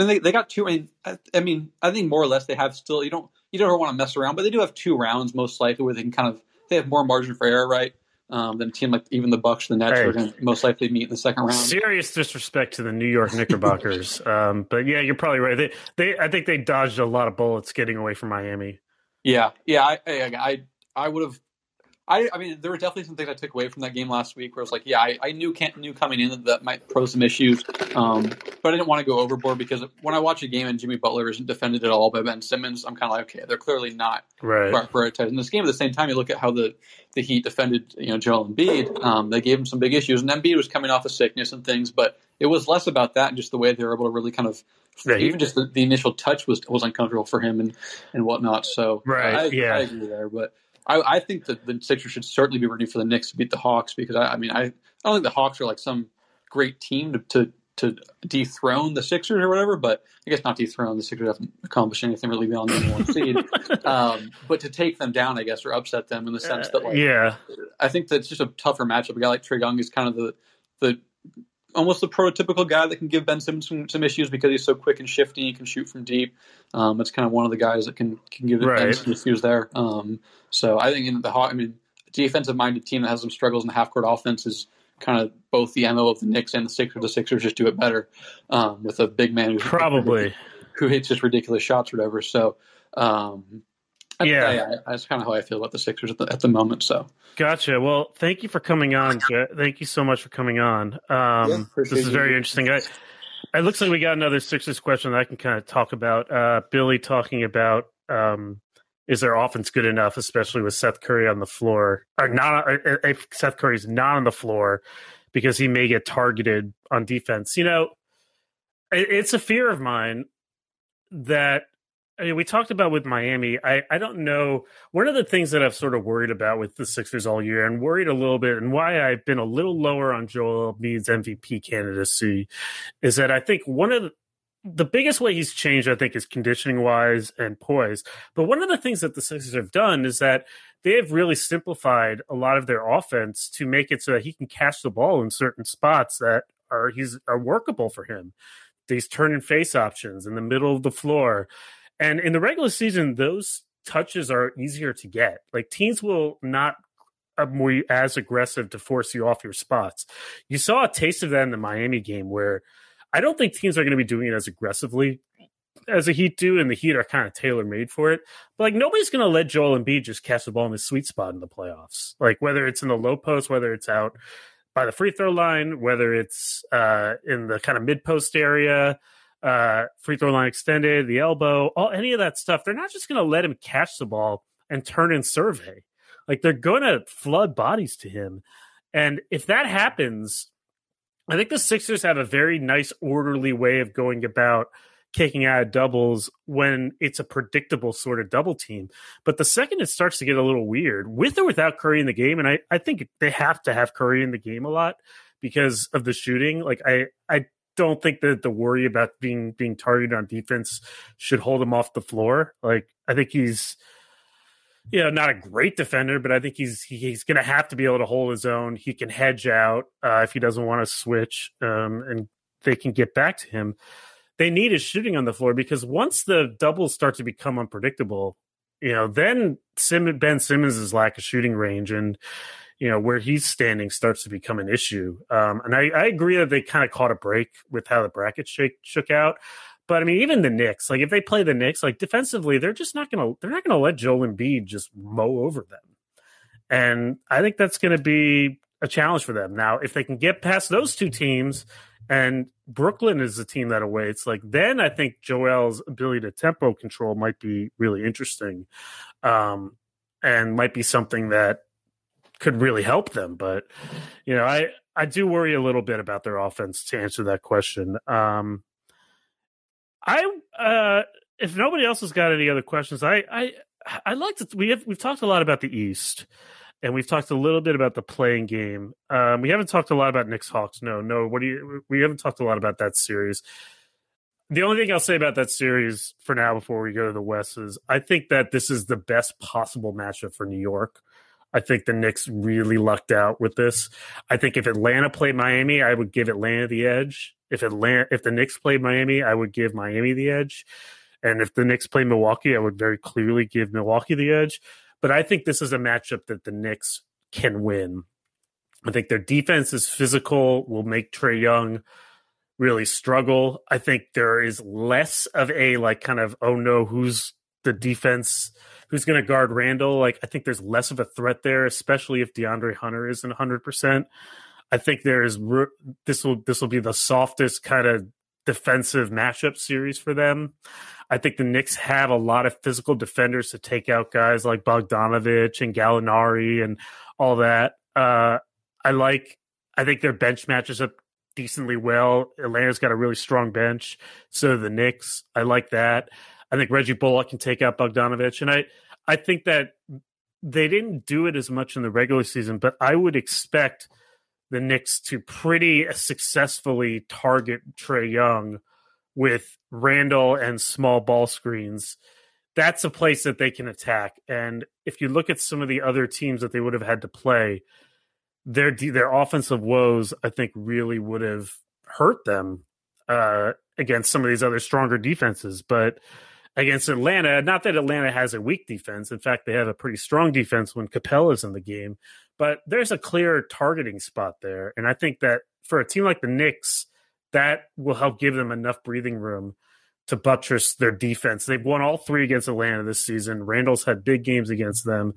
I mean, they, they got two. I mean, I, I mean, I think more or less they have still. You don't you don't want to mess around, but they do have two rounds most likely where they can kind of they have more margin for error, right? Um, than a team like even the Bucks the Nets hey, are going to most likely meet in the second round. Serious disrespect to the New York Knickerbockers, um, but yeah, you're probably right. They, they, I think they dodged a lot of bullets getting away from Miami. Yeah, yeah, I, I, I, I would have I, I mean, there were definitely some things I took away from that game last week where I was like, yeah, I, I knew knew coming in that that might pose some issues, um, but I didn't want to go overboard because when I watch a game and Jimmy Butler isn't defended at all by Ben Simmons, I'm kind of like, okay, they're clearly not right. prioritizing this game. At the same time, you look at how the, the Heat defended, you know, Joel Embiid. Um, they gave him some big issues, and Embiid was coming off of sickness and things, but it was less about that and just the way they were able to really kind of yeah, even just the, the, initial touch was was uncomfortable for him and and whatnot. So right, I, yeah, I agree there, but. I, I, think that the Sixers should certainly be ready for the Knicks to beat the Hawks because I, I mean I, I don't think the Hawks are like some great team to, to, to dethrone the Sixers or whatever, but I guess not dethrone the Sixers haven't accomplished anything really beyond the number one seed. um, but to take them down, I guess, or upset them in the sense that like yeah, I think that's just a tougher matchup. A guy like Trae Young is kind of the the almost the prototypical guy that can give Ben Simmons some, some issues because he's so quick and shifty. He can shoot from deep. Um, it's kind of one of the guys that can can give right. Ben some issues there. Um, so I think in the hot, I mean, defensive minded team that has some struggles in the half court offense is kind of both the mo of the Knicks and the Sixers. The Sixers just do it better um, with a big man who probably who hits just ridiculous shots or whatever. So. Um, yeah, yeah, that's kind of how I feel about the Sixers at the, at the moment. So, gotcha. Well, thank you for coming on. Jet. Thank you so much for coming on. Um, yeah, this is very interesting. I, it looks like we got another Sixers question that I can kind of talk about. Uh, Billy talking about um, is their offense good enough, especially with Seth Curry on the floor, or not? If Seth Curry's not on the floor because he may get targeted on defense. You know, it, it's a fear of mine that I mean, we talked about with Miami. I, I don't know. One of the things that I've sort of worried about with the Sixers all year and worried a little bit, and why I've been a little lower on Joel Embiid's MVP candidacy, is that I think one of the, the biggest way he's changed, I think, is conditioning wise and poise. But one of the things that the Sixers have done is that they have really simplified a lot of their offense to make it so that he can catch the ball in certain spots that are he's are workable for him. These turn and face options in the middle of the floor and in the regular season, those touches are easier to get. Like teams will not be as aggressive to force you off your spots. You saw a taste of that in the Miami game where I don't think teams are going to be doing it as aggressively as the Heat do, and the Heat are kind of tailor made for it. But like nobody's going to let Joel Embiid just catch the ball in the sweet spot in the playoffs. Like whether it's in the low post, whether it's out by the free throw line, whether it's uh, in the kind of mid post area uh, free throw line extended, the elbow, all any of that stuff. They're not just going to let him catch the ball and turn and survey. Like they're going to flood bodies to him. And if that happens, I think the Sixers have a very nice, orderly way of going about kicking out of doubles when it's a predictable sort of double team. But the second it starts to get a little weird, with or without Curry in the game, and I, I think they have to have Curry in the game a lot because of the shooting. Like I, I don't think that the worry about being being targeted on defense should hold him off the floor. Like I think he's you know not a great defender, but I think he's he's going to have to be able to hold his own. He can hedge out uh, if he doesn't want to switch, um, and they can get back to him. They need his shooting on the floor because once the doubles start to become unpredictable, you know, then Sim- Ben Simmons' lack of shooting range and you know where he's standing starts to become an issue. Um, and I, I, agree that they kind of caught a break with how the bracket shake, shook out. But I mean, even the Knicks, like if they play the Knicks, like defensively, they're just not gonna they're not gonna let Joel Embiid just mow over them. And I think that's gonna be a challenge for them. Now, if they can get past those two teams, and Brooklyn is the team that awaits, like then I think Joel's ability to tempo control might be really interesting. Um, and might be something that could really help them. But you know, I I do worry a little bit about their offense to answer that question. Um, I uh, if nobody else has got any other questions, I I I like to we have we've talked a lot about the East. And we've talked a little bit about the play-in game. Um, we haven't talked a lot about Knicks Hawks. No, no. What do you? We haven't talked a lot about that series. The only thing I'll say about that series for now, before we go to the West, is I think that this is the best possible matchup for New York. I think the Knicks really lucked out with this. I think if Atlanta played Miami, I would give Atlanta the edge. If Atlanta, if the Knicks played Miami, I would give Miami the edge. And if the Knicks play Milwaukee, I would very clearly give Milwaukee the edge. But I think this is a matchup that the Knicks can win. I think their defense is physical, will make Trae Young really struggle. I think there is less of a like kind of, oh no, who's the defense who's going to guard Randle, Like I think there's less of a threat there, especially if DeAndre Hunter isn't 100. percent I think there is this will this will be the softest kind of defensive matchup series for them. I think the Knicks have a lot of physical defenders to take out guys like Bogdanovic and Gallinari and all that. Uh, I like. I think their bench matches up decently well. Atlanta's got a really strong bench, so the Knicks. I like that. I think Reggie Bullock can take out Bogdanovic, and I I think that they didn't do it as much in the regular season, but I would expect the Knicks to pretty successfully target Trae Young with Randle and small ball screens. That's a place that they can attack. And if you look at some of the other teams that they would have had to play, their their offensive woes, I think, really would have hurt them uh, against some of these other stronger defenses. But against Atlanta. Not that Atlanta has a weak defense. In fact, they have a pretty strong defense when Capela's in the game. But there's a clear targeting spot there. And I think that for a team like the Knicks, that will help give them enough breathing room to buttress their defense. They've won all three against Atlanta this season. Randle's had big games against them.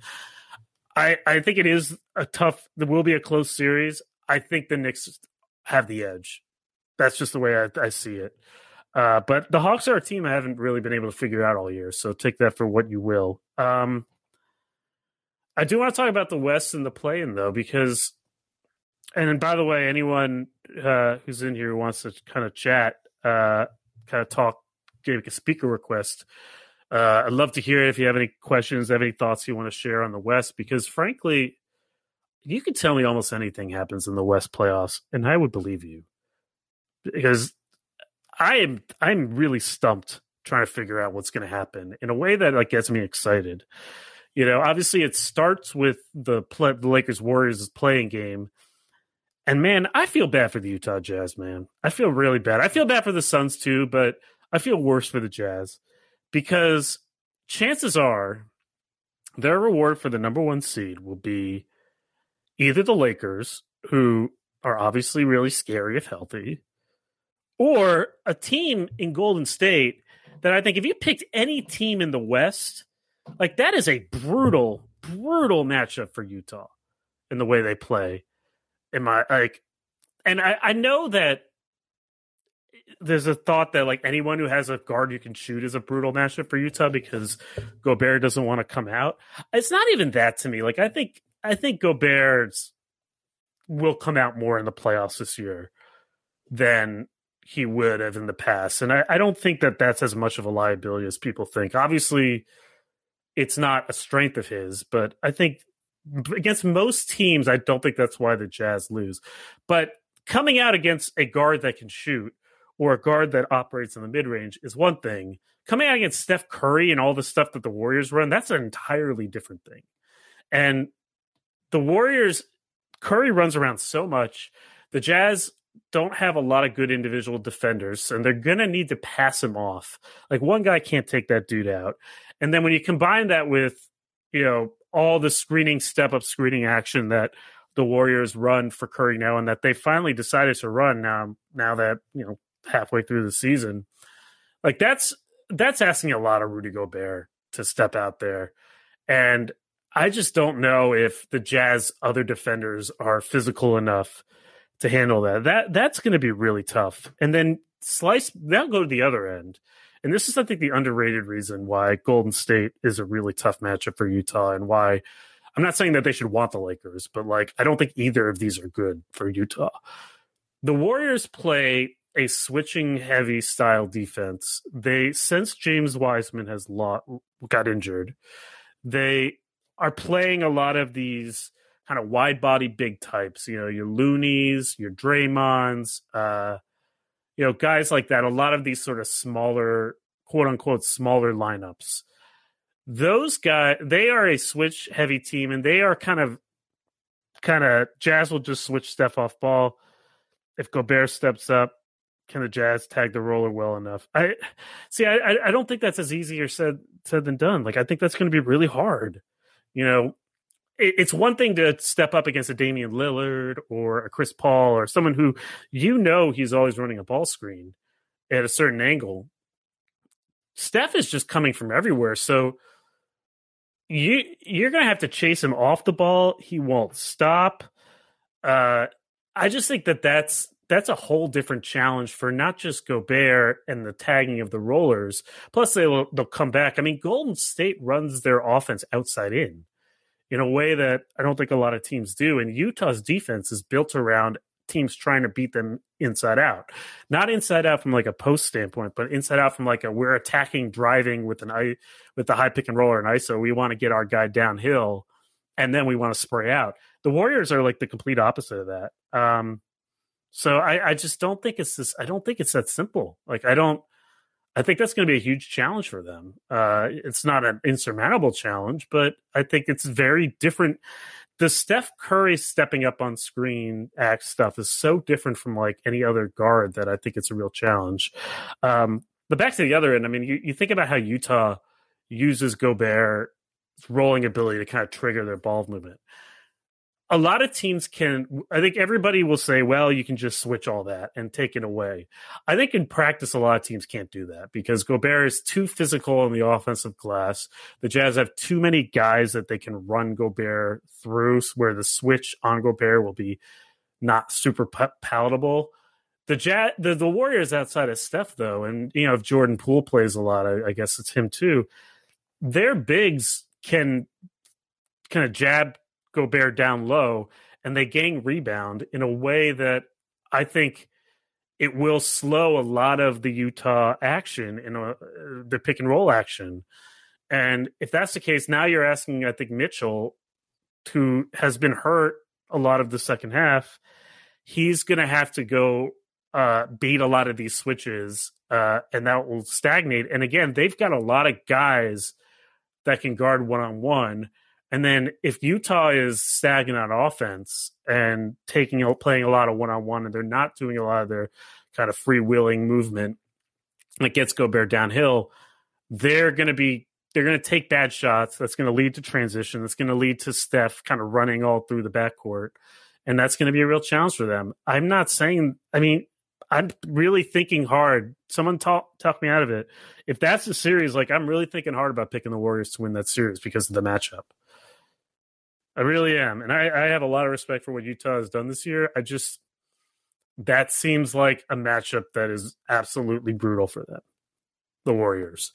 I, I think it is a tough, there will be a close series. I think the Knicks have the edge. That's just the way I, I see it. Uh, but the Hawks are a team I haven't really been able to figure out all year, so take that for what you will. Um, I do want to talk about the West and the play-in though, because, and by the way, anyone uh, who's in here who wants to kind of chat, uh, kind of talk, give a speaker request. Uh, I'd love to hear it if you have any questions, have any thoughts you want to share on the West, because frankly, you could tell me almost anything happens in the West playoffs, and I would believe you. Because I am I'm really stumped trying to figure out what's going to happen in a way that like gets me excited. You know, obviously it starts with the play, the Lakers Warriors play-in game. And man, I feel bad for the Utah Jazz, man. I feel really bad. I feel bad for the Suns too, but I feel worse for the Jazz because chances are their reward for the number one seed will be either the Lakers, who are obviously really scary if healthy, or a team in Golden State that I think if you picked any team in the West, like that is a brutal, brutal matchup for Utah in the way they play. Am I like, and I, I know that there's a thought that like anyone who has a guard you can shoot is a brutal matchup for Utah because Gobert doesn't want to come out. It's not even that to me. Like I think I think Gobert's will come out more in the playoffs this year than he would have in the past. And I, I, don't think that that's as much of a liability as people think. Obviously, it's not a strength of his, but I think against most teams, I don't think that's why the Jazz lose. But coming out against a guard that can shoot or a guard that operates in the mid range is one thing. Coming out against Steph Curry and all the stuff that the Warriors run, that's an entirely different thing. And the Warriors, Curry runs around so much. The Jazz don't have a lot of good individual defenders, and they're going to need to pass him off. Like one guy can't take that dude out. And then when you combine that with, you know, all the screening, step up screening action that the Warriors run for Curry now, and that they finally decided to run now, now that, you know, halfway through the season, like that's, that's asking a lot of Rudy Gobert to step out there. And I just don't know if the Jazz other defenders are physical enough to handle that. That that's going to be really tough. And then slice they'll go to the other end. And this is, I think, the underrated reason why Golden State is a really tough matchup for Utah and why I'm not saying that they should want the Lakers, but like I don't think either of these are good for Utah. The Warriors play a switching heavy style defense. They since James Wiseman has lot, got injured, they are playing a lot of these kind of wide body big types, you know, your Looneys, your Draymonds, uh, you know, guys like that. A lot of these sort of smaller, quote unquote, smaller lineups. Those guys, they are a switch heavy team, and they are kind of, kind of. Jazz will just switch Steph off ball. If Gobert steps up, can the Jazz tag the roller well enough? I see. I I don't think that's as easy or said said than done. Like I think that's going to be really hard you know, it's one thing to step up against a Damian Lillard or a Chris Paul or someone who you know he's always running a ball screen at a certain angle. Steph is just coming from everywhere, so you you're gonna have to chase him off the ball. He won't stop. Uh, I just think that that's that's a whole different challenge for not just Gobert and the tagging of the rollers. Plus, they'll they'll come back. I mean, Golden State runs their offense outside in in a way that I don't think a lot of teams do. And Utah's defense is built around teams trying to beat them inside out, not inside out from like a post standpoint, but inside out from like a we're attacking, driving with an i with the high pick and roller and ISO. We want to get our guy downhill, and then we want to spray out. The Warriors are like the complete opposite of that. Um, so I, I just don't think it's this. I don't think it's that simple. Like I don't. I think that's going to be a huge challenge for them. Uh, it's not an insurmountable challenge, but I think it's very different. The Steph Curry stepping up on screen act stuff is so different from like any other guard that I think it's a real challenge. Um, but back to the other end, I mean, you, you think about how Utah uses Gobert's rolling ability to kind of trigger their ball movement a lot of teams can i think everybody will say well you can just switch all that and take it away. I think in practice a lot of teams can't do that because gobert is too physical on the offensive glass. The jazz have too many guys that they can run gobert through where the switch on gobert will be not super palatable. The jazz the, the warriors outside of steph though and you know if jordan poole plays a lot I, I guess it's him too their bigs can kind of jab Gobert down low and they gang rebound in a way that I think it will slow a lot of the Utah action in a, the pick and roll action. And if that's the case, now you're asking, I think, Mitchell, who has been hurt a lot of the second half, he's going to have to go uh, beat a lot of these switches, uh, and that will stagnate. And again, they've got a lot of guys that can guard one on one. And then if Utah is stagnant on offense and taking playing a lot of one on one, and they're not doing a lot of their kind of freewheeling movement that gets Gobert downhill, they're going to be they're going to take bad shots. That's going to lead to transition. That's going to lead to Steph kind of running all through the backcourt, and that's going to be a real challenge for them. I'm not saying. I mean, I'm really thinking hard. Someone talk talk me out of it. If that's the series, like I'm really thinking hard about picking the Warriors to win that series because of the matchup. I really am, and I, I have a lot of respect for what Utah has done this year. I just that seems like a matchup that is absolutely brutal for them, the Warriors.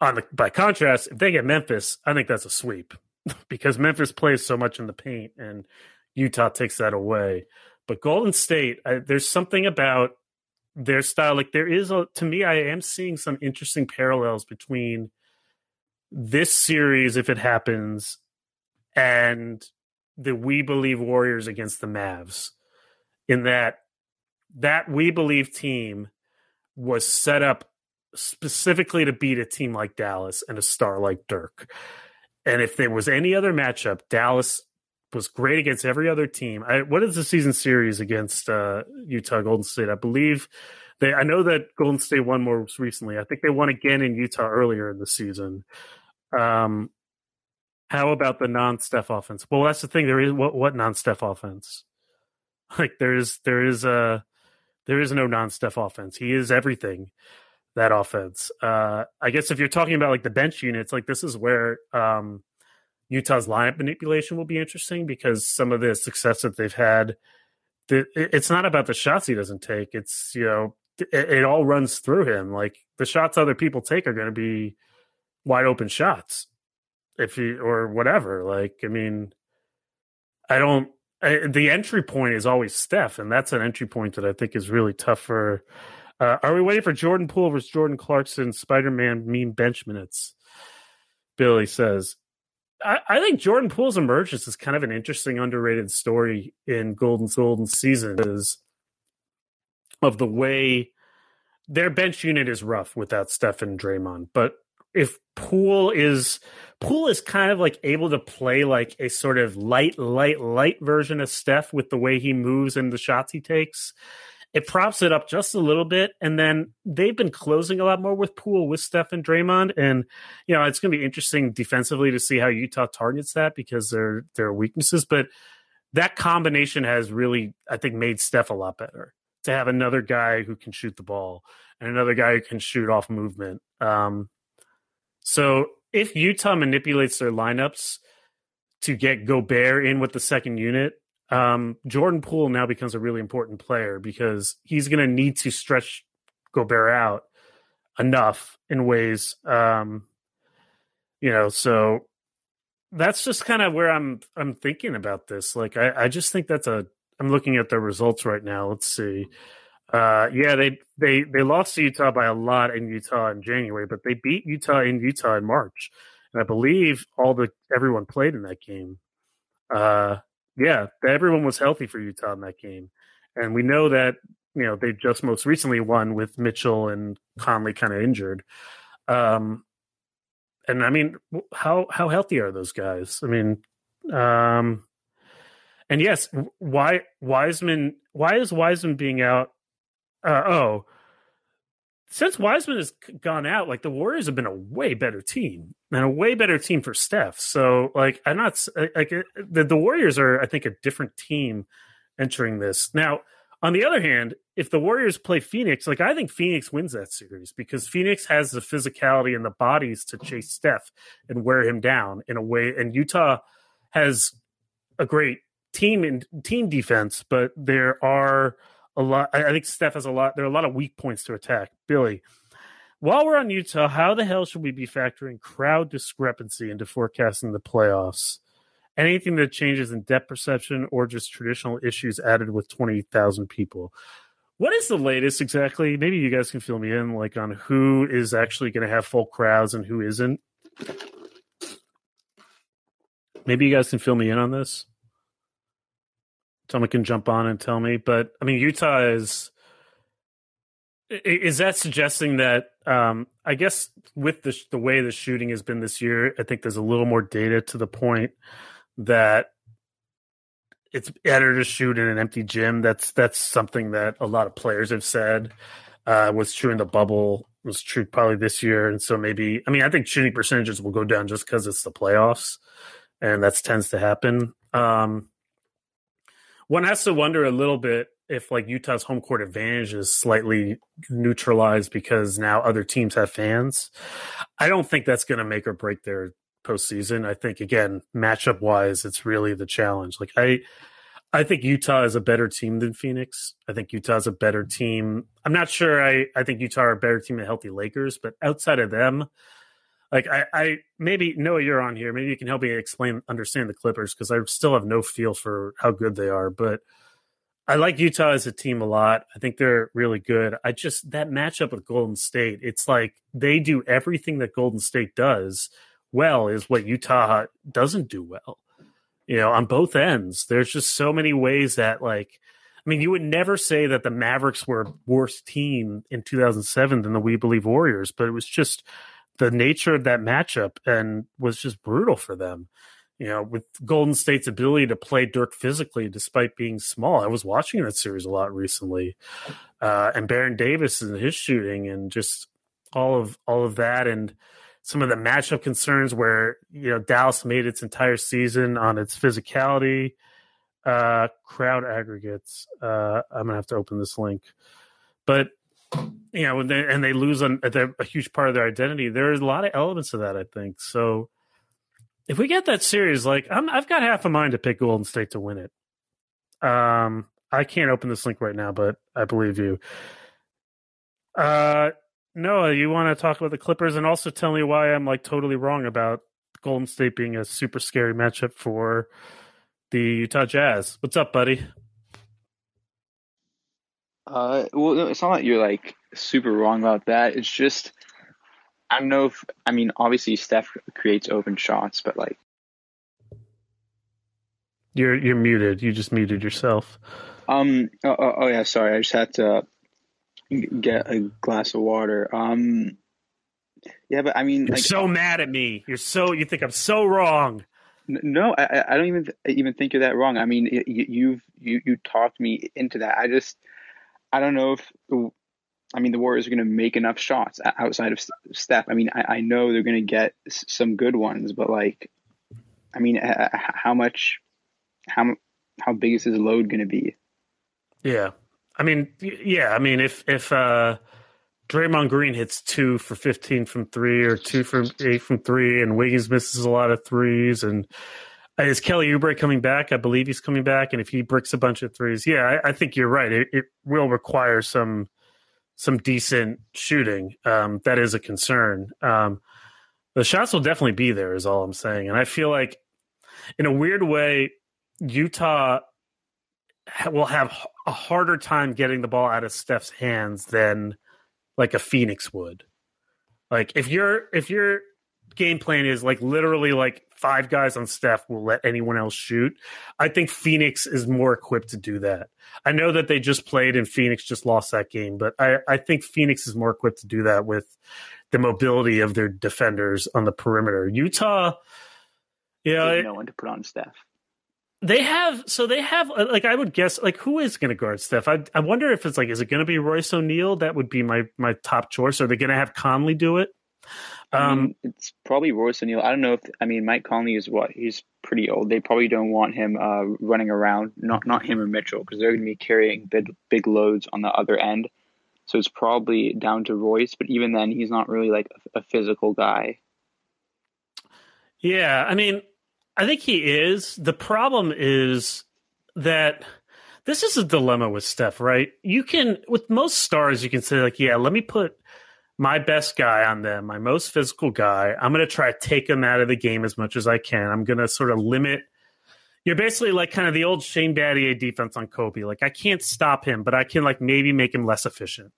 On the by contrast, if they get Memphis, I think that's a sweep because Memphis plays so much in the paint, and Utah takes that away. But Golden State, I, there's something about their style. Like there is a to me, I am seeing some interesting parallels between this series, if it happens, and the We Believe Warriors against the Mavs, in that that We Believe team was set up specifically to beat a team like Dallas and a star like Dirk. And if there was any other matchup, Dallas was great against every other team. I, what is the season series against uh, Utah Golden State? I believe they. I know that Golden State won more recently. I think they won again in Utah earlier in the season. Um, how about the non-Steph offense? Well, that's the thing. There is what what non-Steph offense? Like there is there is a there is no non-Steph offense. He is everything. That offense. Uh, I guess if you're talking about like the bench units, like this is where um, Utah's lineup manipulation will be interesting because some of the success that they've had, the, it's not about the shots he doesn't take. It's you know it, it all runs through him. Like the shots other people take are going to be wide open shots if you or whatever. Like, I mean, I don't. I, the entry point is always Steph, and that's an entry point that I think is really tough for. Uh, are we waiting for Jordan Poole versus Jordan Clarkson? Spider Man mean bench minutes. Billy says, I, I, think Jordan Poole's emergence is kind of an interesting, underrated story in Golden's Golden season is of the way their bench unit is rough without Steph and Draymond, but if Poole is Poole is kind of like able to play like a sort of light, light, light version of Steph with the way he moves and the shots he takes. It props it up just a little bit, and then they've been closing a lot more with Poole with Steph and Draymond, and you know it's going to be interesting defensively to see how Utah targets that because there are weaknesses, but that combination has really I think made Steph a lot better to have another guy who can shoot the ball and another guy who can shoot off movement. Um, so if Utah manipulates their lineups to get Gobert in with the second unit, um, Jordan Poole now becomes a really important player because he's going to need to stretch Gobert out enough in ways, um, you know. So that's just kind of where I'm I'm thinking about this. Like I, I just think that's a I'm looking at the results right now. Let's see. Uh, yeah, they they they lost to Utah by a lot in Utah in January, but they beat Utah in Utah in March, and I believe all the everyone played in that game. Uh, yeah, everyone was healthy for Utah in that game, and we know that you know they just most recently won with Mitchell and Conley kind of injured. Um, and I mean, how how healthy are those guys? I mean, um, and yes, why Wiseman? Why is Wiseman being out uh, oh, since Wiseman has gone out, like the Warriors have been a way better team and a way better team for Steph. So, like, I'm not like the, the Warriors are, I think, a different team entering this. Now, on the other hand, if the Warriors play Phoenix, like I think Phoenix wins that series because Phoenix has the physicality and the bodies to chase Steph and wear him down in a way, and Utah has a great team in team defense, but there are a lot. I think Steph has a lot. There are a lot of weak points to attack. Billy, while we're on Utah, how the hell should we be factoring crowd discrepancy into forecasting the playoffs? Anything that changes in depth perception or just traditional issues added with 20,000 people? What is the latest exactly? Maybe you guys can fill me in, like on who is actually going to have full crowds and who isn't. Maybe you guys can fill me in on this. Someone can jump on and tell me. But I mean, Utah is. Is that suggesting that? Um, I guess with the the way the shooting has been this year, I think there's a little more data to the point that it's better to shoot in an empty gym. That's that's something that a lot of players have said uh, was true in the bubble. Was true probably this year, and so maybe I mean I think shooting percentages will go down just because it's the playoffs, and that tends to happen. Um, one has to wonder a little bit if like Utah's home court advantage is slightly neutralized because now other teams have fans. I don't think that's going to make or break their postseason. I think again, matchup wise, it's really the challenge. Like I, I think Utah is a better team than Phoenix. I think Utah is a better team. I'm not sure. I I think Utah are a better team than healthy Lakers, but outside of them, like I, I maybe Noah, you're on here. Maybe you can help me explain, understand the Clippers because I still have no feel for how good they are. But I like Utah as a team a lot. I think they're really good. I just that matchup with Golden State, it's like they do everything that Golden State does well is what Utah doesn't do well. You know, on both ends, there's just so many ways that like I mean, you would never say that the Mavericks were a worse team in 2007 than the We Believe Warriors, but it was just the nature of that matchup and was just brutal for them. You know, with Golden State's ability to play Dirk physically despite being small. I was watching that series a lot recently. Uh, and Baron Davis and his shooting and just all of all of that and some of the matchup concerns where you know Dallas made its entire season on its physicality, uh, crowd aggregates. Uh, I'm gonna have to open this link, but you know, and they, lose on a huge part of their identity. There's a lot of elements of that, I think. So if we get that series, like i have got half a mind to pick Golden State to win it. Um, I can't open this link right now, but I believe you. Uh, Noah, you want to talk about the Clippers and also tell me why I'm like totally wrong about Golden State being a super scary matchup for the Utah Jazz. What's up, buddy? Uh, well, it's not that you're like super wrong about that. It's just I don't know if I mean obviously Steph creates open shots, but like you're you're muted. You just muted yourself. Um. Oh, oh, oh yeah. Sorry. I just had to get a glass of water. Um, yeah, but I mean, you're like, so mad at me. You're so you think I'm so wrong. No, I, I don't even even think you're that wrong. I mean, you, you've you you talked me into that. I just I don't know if I mean the Warriors are going to make enough shots outside of Steph. I mean, I, I know they're going to get some good ones, but like, I mean, how much, how how big is his load going to be? Yeah, I mean, yeah, I mean, if if uh, Draymond Green hits two for fifteen from three or two for eight from three, and Wiggins misses a lot of threes, and is Kelly Oubre coming back? I believe he's coming back, and if he bricks a bunch of threes, yeah, I, I think you're right. It, it, will require some some decent shooting. Um, that is a concern. Um, the shots will definitely be there, is all I'm saying, and I feel like, in a weird way, Utah will have a harder time getting the ball out of Steph's hands than like a Phoenix would. Like if your if your game plan is like literally like five guys on Steph will let anyone else shoot, I think Phoenix is more equipped to do that. I know that they just played and Phoenix just lost that game, but I, I think Phoenix is more equipped to do that with the mobility of their defenders on the perimeter. Utah, yeah, you know, no one to put on Steph. They have so they have uh, like I would guess like who is going to guard Steph? I I wonder if it's like is it going to be Royce O'Neale? That would be my my top choice. Are they going to have Conley do it? Um, I mean, it's probably Royce O'Neale. I don't know if I mean Mike Conley is what he's pretty old. They probably don't want him uh, running around. Not not him or Mitchell because they're going to be carrying big big loads on the other end. So it's probably down to Royce. But even then, he's not really like a, a physical guy. Yeah, I mean, I think he is. The problem is that this is a dilemma with Steph, right? You can, with most stars, you can say, like, yeah, let me put my best guy on them, my most physical guy. I'm going to try to take him out of the game as much as I can. I'm going to sort of limit, You're basically like kind of the old Shane Battier defense on Kobe. Like I can't stop him, but I can like maybe make him less efficient,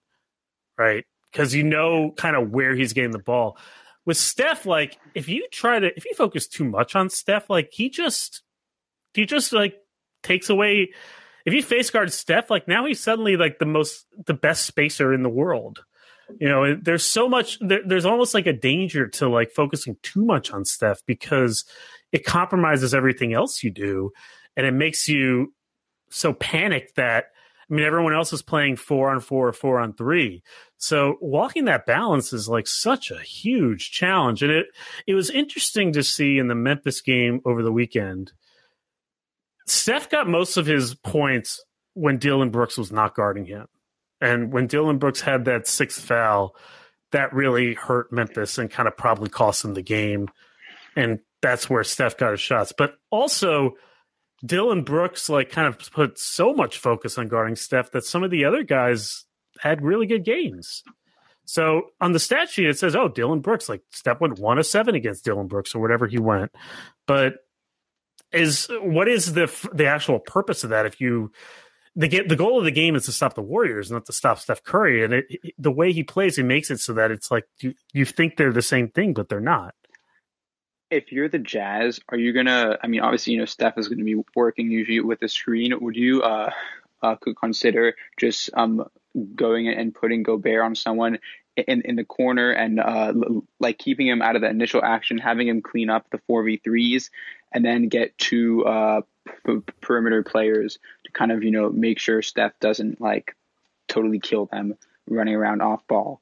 right? Because you know kind of where he's getting the ball. With Steph, like if you try to if you focus too much on Steph, like he just he just like takes away. If you face guard Steph, like now he's suddenly like the most the best spacer in the world. You know, there's so much. There, there's almost like a danger to like focusing too much on Steph because it compromises everything else you do, and it makes you so panicked that I mean everyone else is playing four on four or four on three. So walking that balance is like such a huge challenge, and it it was interesting to see in the Memphis game over the weekend. Steph got most of his points when Dillon Brooks was not guarding him. And when Dillon Brooks had that sixth foul, that really hurt Memphis and kind of probably cost them the game. And that's where Steph got his shots. But also, Dillon Brooks like kind of put so much focus on guarding Steph that some of the other guys had really good games. So on the stat sheet, it says, "Oh, Dillon Brooks like Steph went one of seven against Dillon Brooks or whatever he went." But is what is the the actual purpose of that? If you the the goal of the game is to stop the Warriors, not to stop Steph Curry. And it, the way he plays, he makes it so that it's like you, you think they're the same thing, but they're not. If you're the Jazz, are you gonna? I mean, obviously, you know, Steph is going to be working usually with the screen. Would you uh, uh could consider just um going and putting Gobert on someone in in the corner and uh like keeping him out of the initial action, having him clean up the four v threes, and then get two uh p- perimeter players to kind of you know make sure Steph doesn't like totally kill them running around off ball?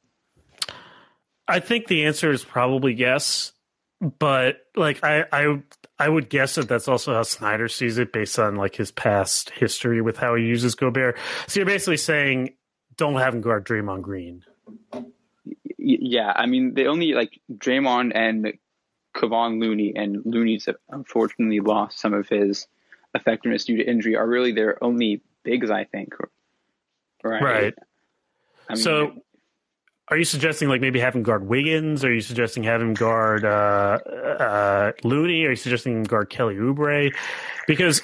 I think the answer is probably yes, but like I I I would guess that that's also how Snyder sees it based on like his past history with how he uses Gobert. So you're basically saying don't have him guard Draymond Green. Yeah, I mean they only like Draymond and Kevon Looney, and Looney's unfortunately lost some of his effectiveness due to injury are really their only bigs, I think. Right. Right. I mean, so, are you suggesting like maybe having guard Wiggins? Are you suggesting having guard uh, uh, Looney? Are you suggesting guard Kelly Oubre? Because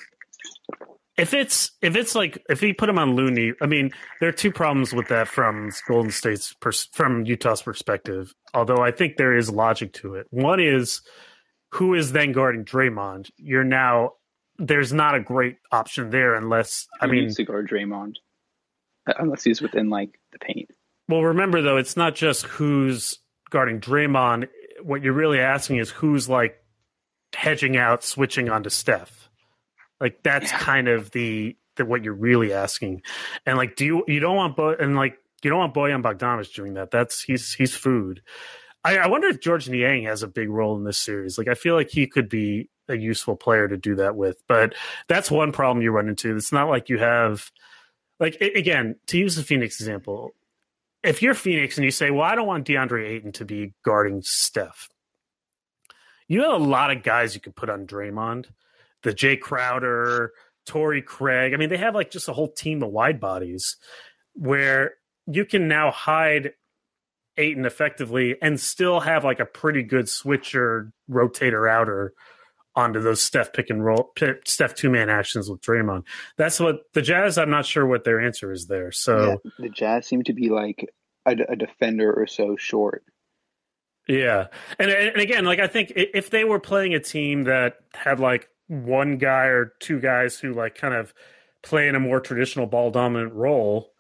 if it's if it's like if he put him on Looney, I mean, there are two problems with that from Golden State's pers- from Utah's perspective. Although I think there is logic to it. One is who is then guarding Draymond? You're now there's not a great option there unless I mean needs to guard Draymond uh, unless he's within like the paint. Well, remember though, it's not just who's guarding Draymond. What you're really asking is who's like hedging out, switching onto Steph. Like that's yeah. kind of the, the what you're really asking. And like, do you you don't want Bo- and like you don't want Bojan Bogdanovic doing that. That's he's he's food. I, I wonder if Georges Niang has a big role in this series. Like I feel like he could be a useful player to do that with. But that's one problem you run into. It's not like you have, like, again, to use the Phoenix example, if you're Phoenix and you say, well, I don't want DeAndre Ayton to be guarding Steph, you have a lot of guys you could put on Draymond, the Jae Crowder, Torrey Craig. I mean, they have like just a whole team of wide bodies where you can now hide Ayton effectively and still have like a pretty good switcher, rotator outer onto those Steph pick and roll, Steph two man actions with Draymond. That's what the Jazz. I'm not sure what their answer is there. So yeah, the Jazz seem to be like a, a, defender or so short. Yeah, and and again, like I think if they were playing a team that had like one guy or two guys who like kind of play in a more traditional ball dominant role,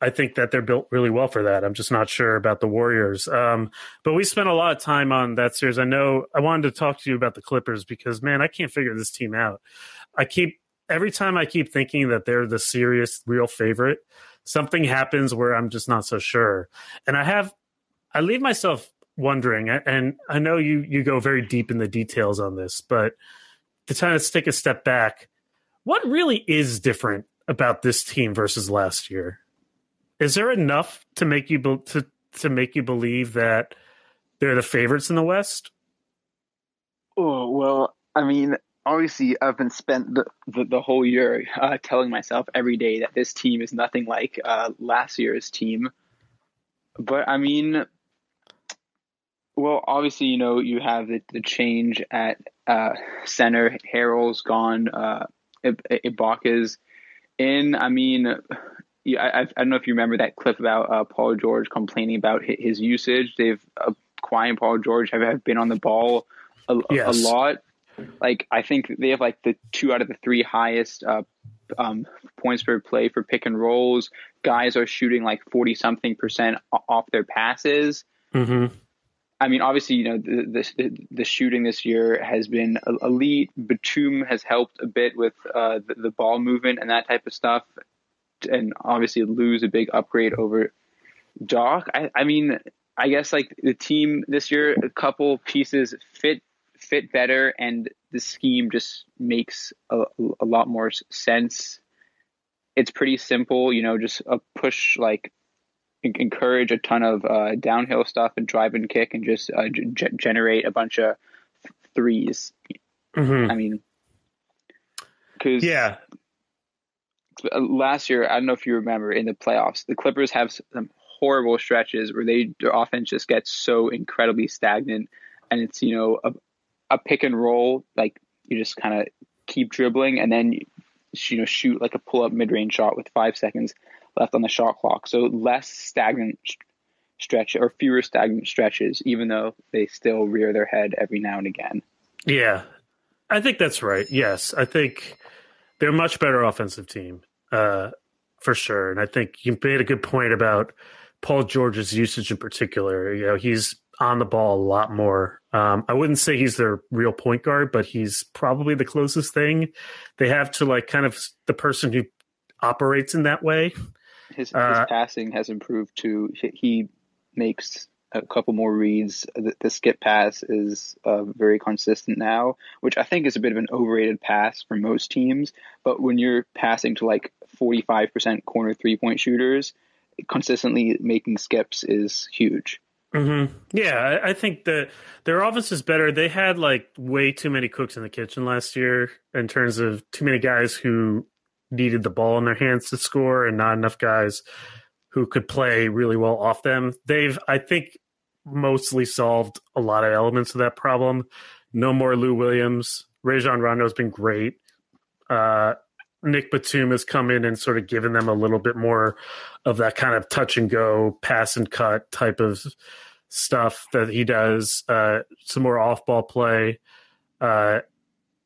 I think that they're built really well for that. I'm just not sure about the Warriors. Um, but we spent a lot of time on that series. I know I wanted to talk to you about the Clippers because man, I can't figure this team out. I keep every time I keep thinking that they're the serious, real favorite, something happens where I'm just not so sure. And I have, I leave myself wondering, and I know you you go very deep in the details on this, but to kind of take a step back, what really is different about this team versus last year? Is there enough to make you be- to to make you believe that they're the favorites in the West? Oh well, I mean, obviously, I've been spent the the, the whole year uh, telling myself every day that this team is nothing like uh, last year's team. But I mean, well, obviously, you know, you have the, the change at uh, center Harrell's gone. Uh, Ibaka's in. I mean, yeah, I, I don't know if you remember that clip about uh, Paul George complaining about his usage. They've uh, Kawhi and Paul George have, have been on the ball a, yes. a, lot. Like I think they have like the two out of the three highest uh, um, points per play for pick and rolls. Guys are shooting like forty something percent off their passes. Mm-hmm. I mean, obviously, you know, the, the, the shooting this year has been elite. Batum has helped a bit with uh, the, the, ball movement and that type of stuff, and obviously Lue's a big upgrade over Doc. I, I mean, I guess like the team this year, a couple pieces fit fit better, and the scheme just makes a, a lot more sense. It's pretty simple, you know, just a push like encourage a ton of uh, downhill stuff and drive and kick and just uh, g- generate a bunch of 3s mm-hmm. I mean, because yeah, last year I don't know if you remember in the playoffs, the Clippers have some horrible stretches where they their offense just gets so incredibly stagnant, and it's you know a, a pick and roll like you just kind of keep dribbling and then you know shoot like a pull up mid range shot with five seconds left on the shot clock. So less stagnant stretch or fewer stagnant stretches, even though they still rear their head every now and again. Yeah, I think that's right. Yes, I think they're a much better offensive team uh, for sure. And I think you made a good point about Paul George's usage in particular. You know, he's on the ball a lot more. Um, I wouldn't say he's their real point guard, but he's probably the closest thing they have to like kind of the person who operates in that way. His, his uh, passing has improved too. He makes a couple more reads. The, the skip pass is uh, very consistent now, which I think is a bit of an overrated pass for most teams. But when you're passing to like 45% corner three point shooters, consistently making skips is huge. Mm-hmm. Yeah, I think that their offense is better. They had like way too many cooks in the kitchen last year in terms of too many guys who needed the ball in their hands to score and not enough guys who could play really well off them. They've, I think, mostly solved a lot of elements of that problem. No more Lou Williams. Rajon Rondo has been great. Uh, Nick Batum has come in and sort of given them a little bit more of that kind of touch and go, pass and cut type of stuff that he does. Uh, some more off ball play. Uh,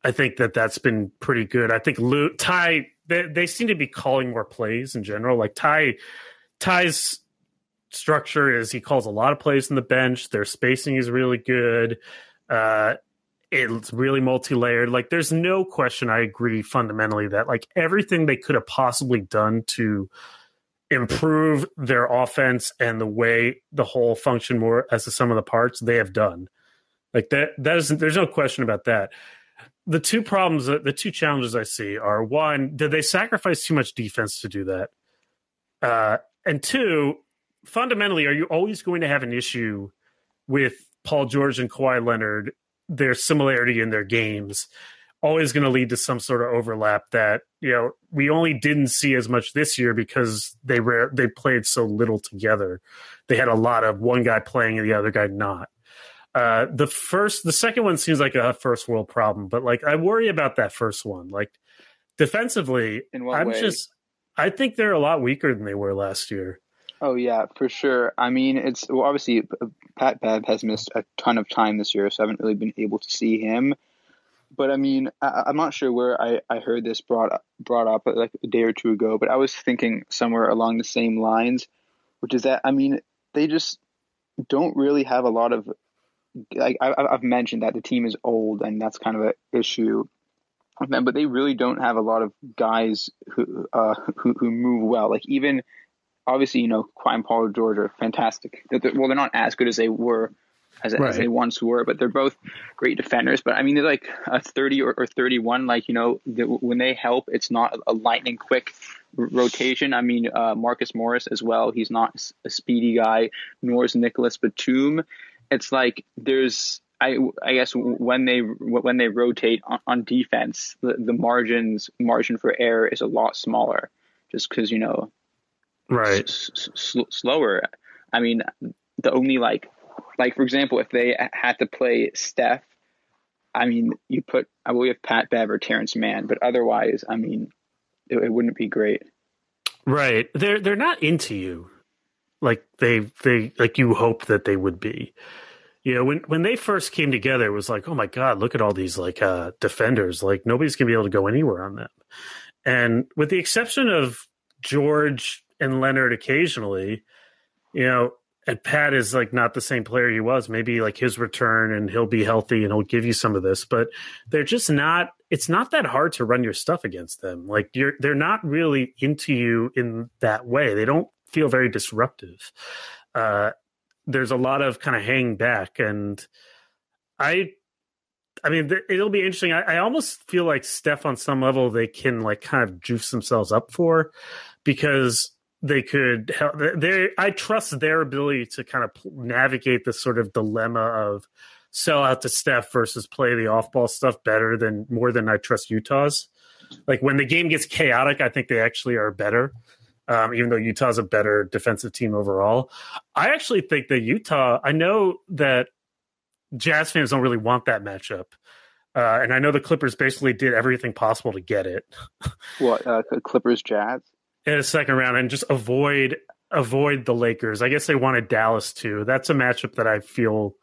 I think that that's been pretty good. I think Lue, Ty they, they seem to be calling more plays in general. Like Ty Ty's structure is he calls a lot of plays on the bench. Their spacing is really good. Uh, it's really multi-layered. Like there's no question. I agree fundamentally that like everything they could have possibly done to improve their offense and the way the whole function more as the sum of the parts they have done. Like that. That is. There's no question about that the two problems, the two challenges I see are one, did they sacrifice too much defense to do that? Uh, and two, fundamentally, are you always going to have an issue with Paul George and Kawhi Leonard, their similarity in their games? Always going to lead to some sort of overlap that you know we only didn't see as much this year because they were they played so little together. They had a lot of one guy playing and the other guy not. Uh, the first, the second one seems like a first world problem, but like I worry about that first one. Like defensively, I'm way? just, I think they're a lot weaker than they were last year. Oh yeah, for sure. I mean, it's well, obviously Pat Bev has missed a ton of time this year, so I haven't really been able to see him. But I mean, I, am not sure where I, I heard this brought up, brought up like a day or two ago, but I was thinking somewhere along the same lines, which is that I mean, they just don't really have a lot of like I, have mentioned that the team is old and that's kind of an issue with them, but they really don't have a lot of guys who uh, who, who move well. Like even obviously, you know, Kawhi and Paul George are fantastic. They're, well, they're not as good as they were as, right. as, they once were, but they're both great defenders. But I mean, they're like a 30 or, or 31. Like, you know, the, when they help, it's not a lightning quick rotation. I mean, uh, Marcus Morris as well. He's not a speedy guy, nor is Nicholas Batum it's like there's I I guess when they when they rotate on, on defense, the, the margins margin for error is a lot smaller, just because you know, right, s- s- slower. I mean, the only like like for example, if they had to play Steph I mean, you put I will have Pat Bev or Terance Mann, but otherwise, I mean, it, it wouldn't be great. Right. They're they're not into you like they they like you hope that they would be. You know, when when they first came together, it was like, oh my god, look at all these like uh defenders. Like nobody's gonna be able to go anywhere on them. And with the exception of George and Leonard occasionally, you know, and Pat is like not the same player he was. Maybe like his return and he'll be healthy and he'll give you some of this, but they're just not it's not that hard to run your stuff against them. Like you're they're not really into you in that way. They don't feel very disruptive. Uh there's a lot of kind of hang back and I I mean, it'll be interesting. I, I, almost feel like Steph, on some level, they can like kind of juice themselves up for, because they could help. They, I trust their ability to kind of navigate this sort of dilemma of sell out to Steph versus play the off ball stuff better than more than I trust Utah's. Like when the game gets chaotic, I think they actually are better. Um, even though Utah's a better defensive team overall, I actually think that Utah. I know that Jazz fans don't really want that matchup. Uh, and I know the Clippers basically did everything possible to get it. what uh, Clippers Jazz in a second round and just avoid avoid the Lakers. I guess they wanted Dallas too. That's a matchup that I feel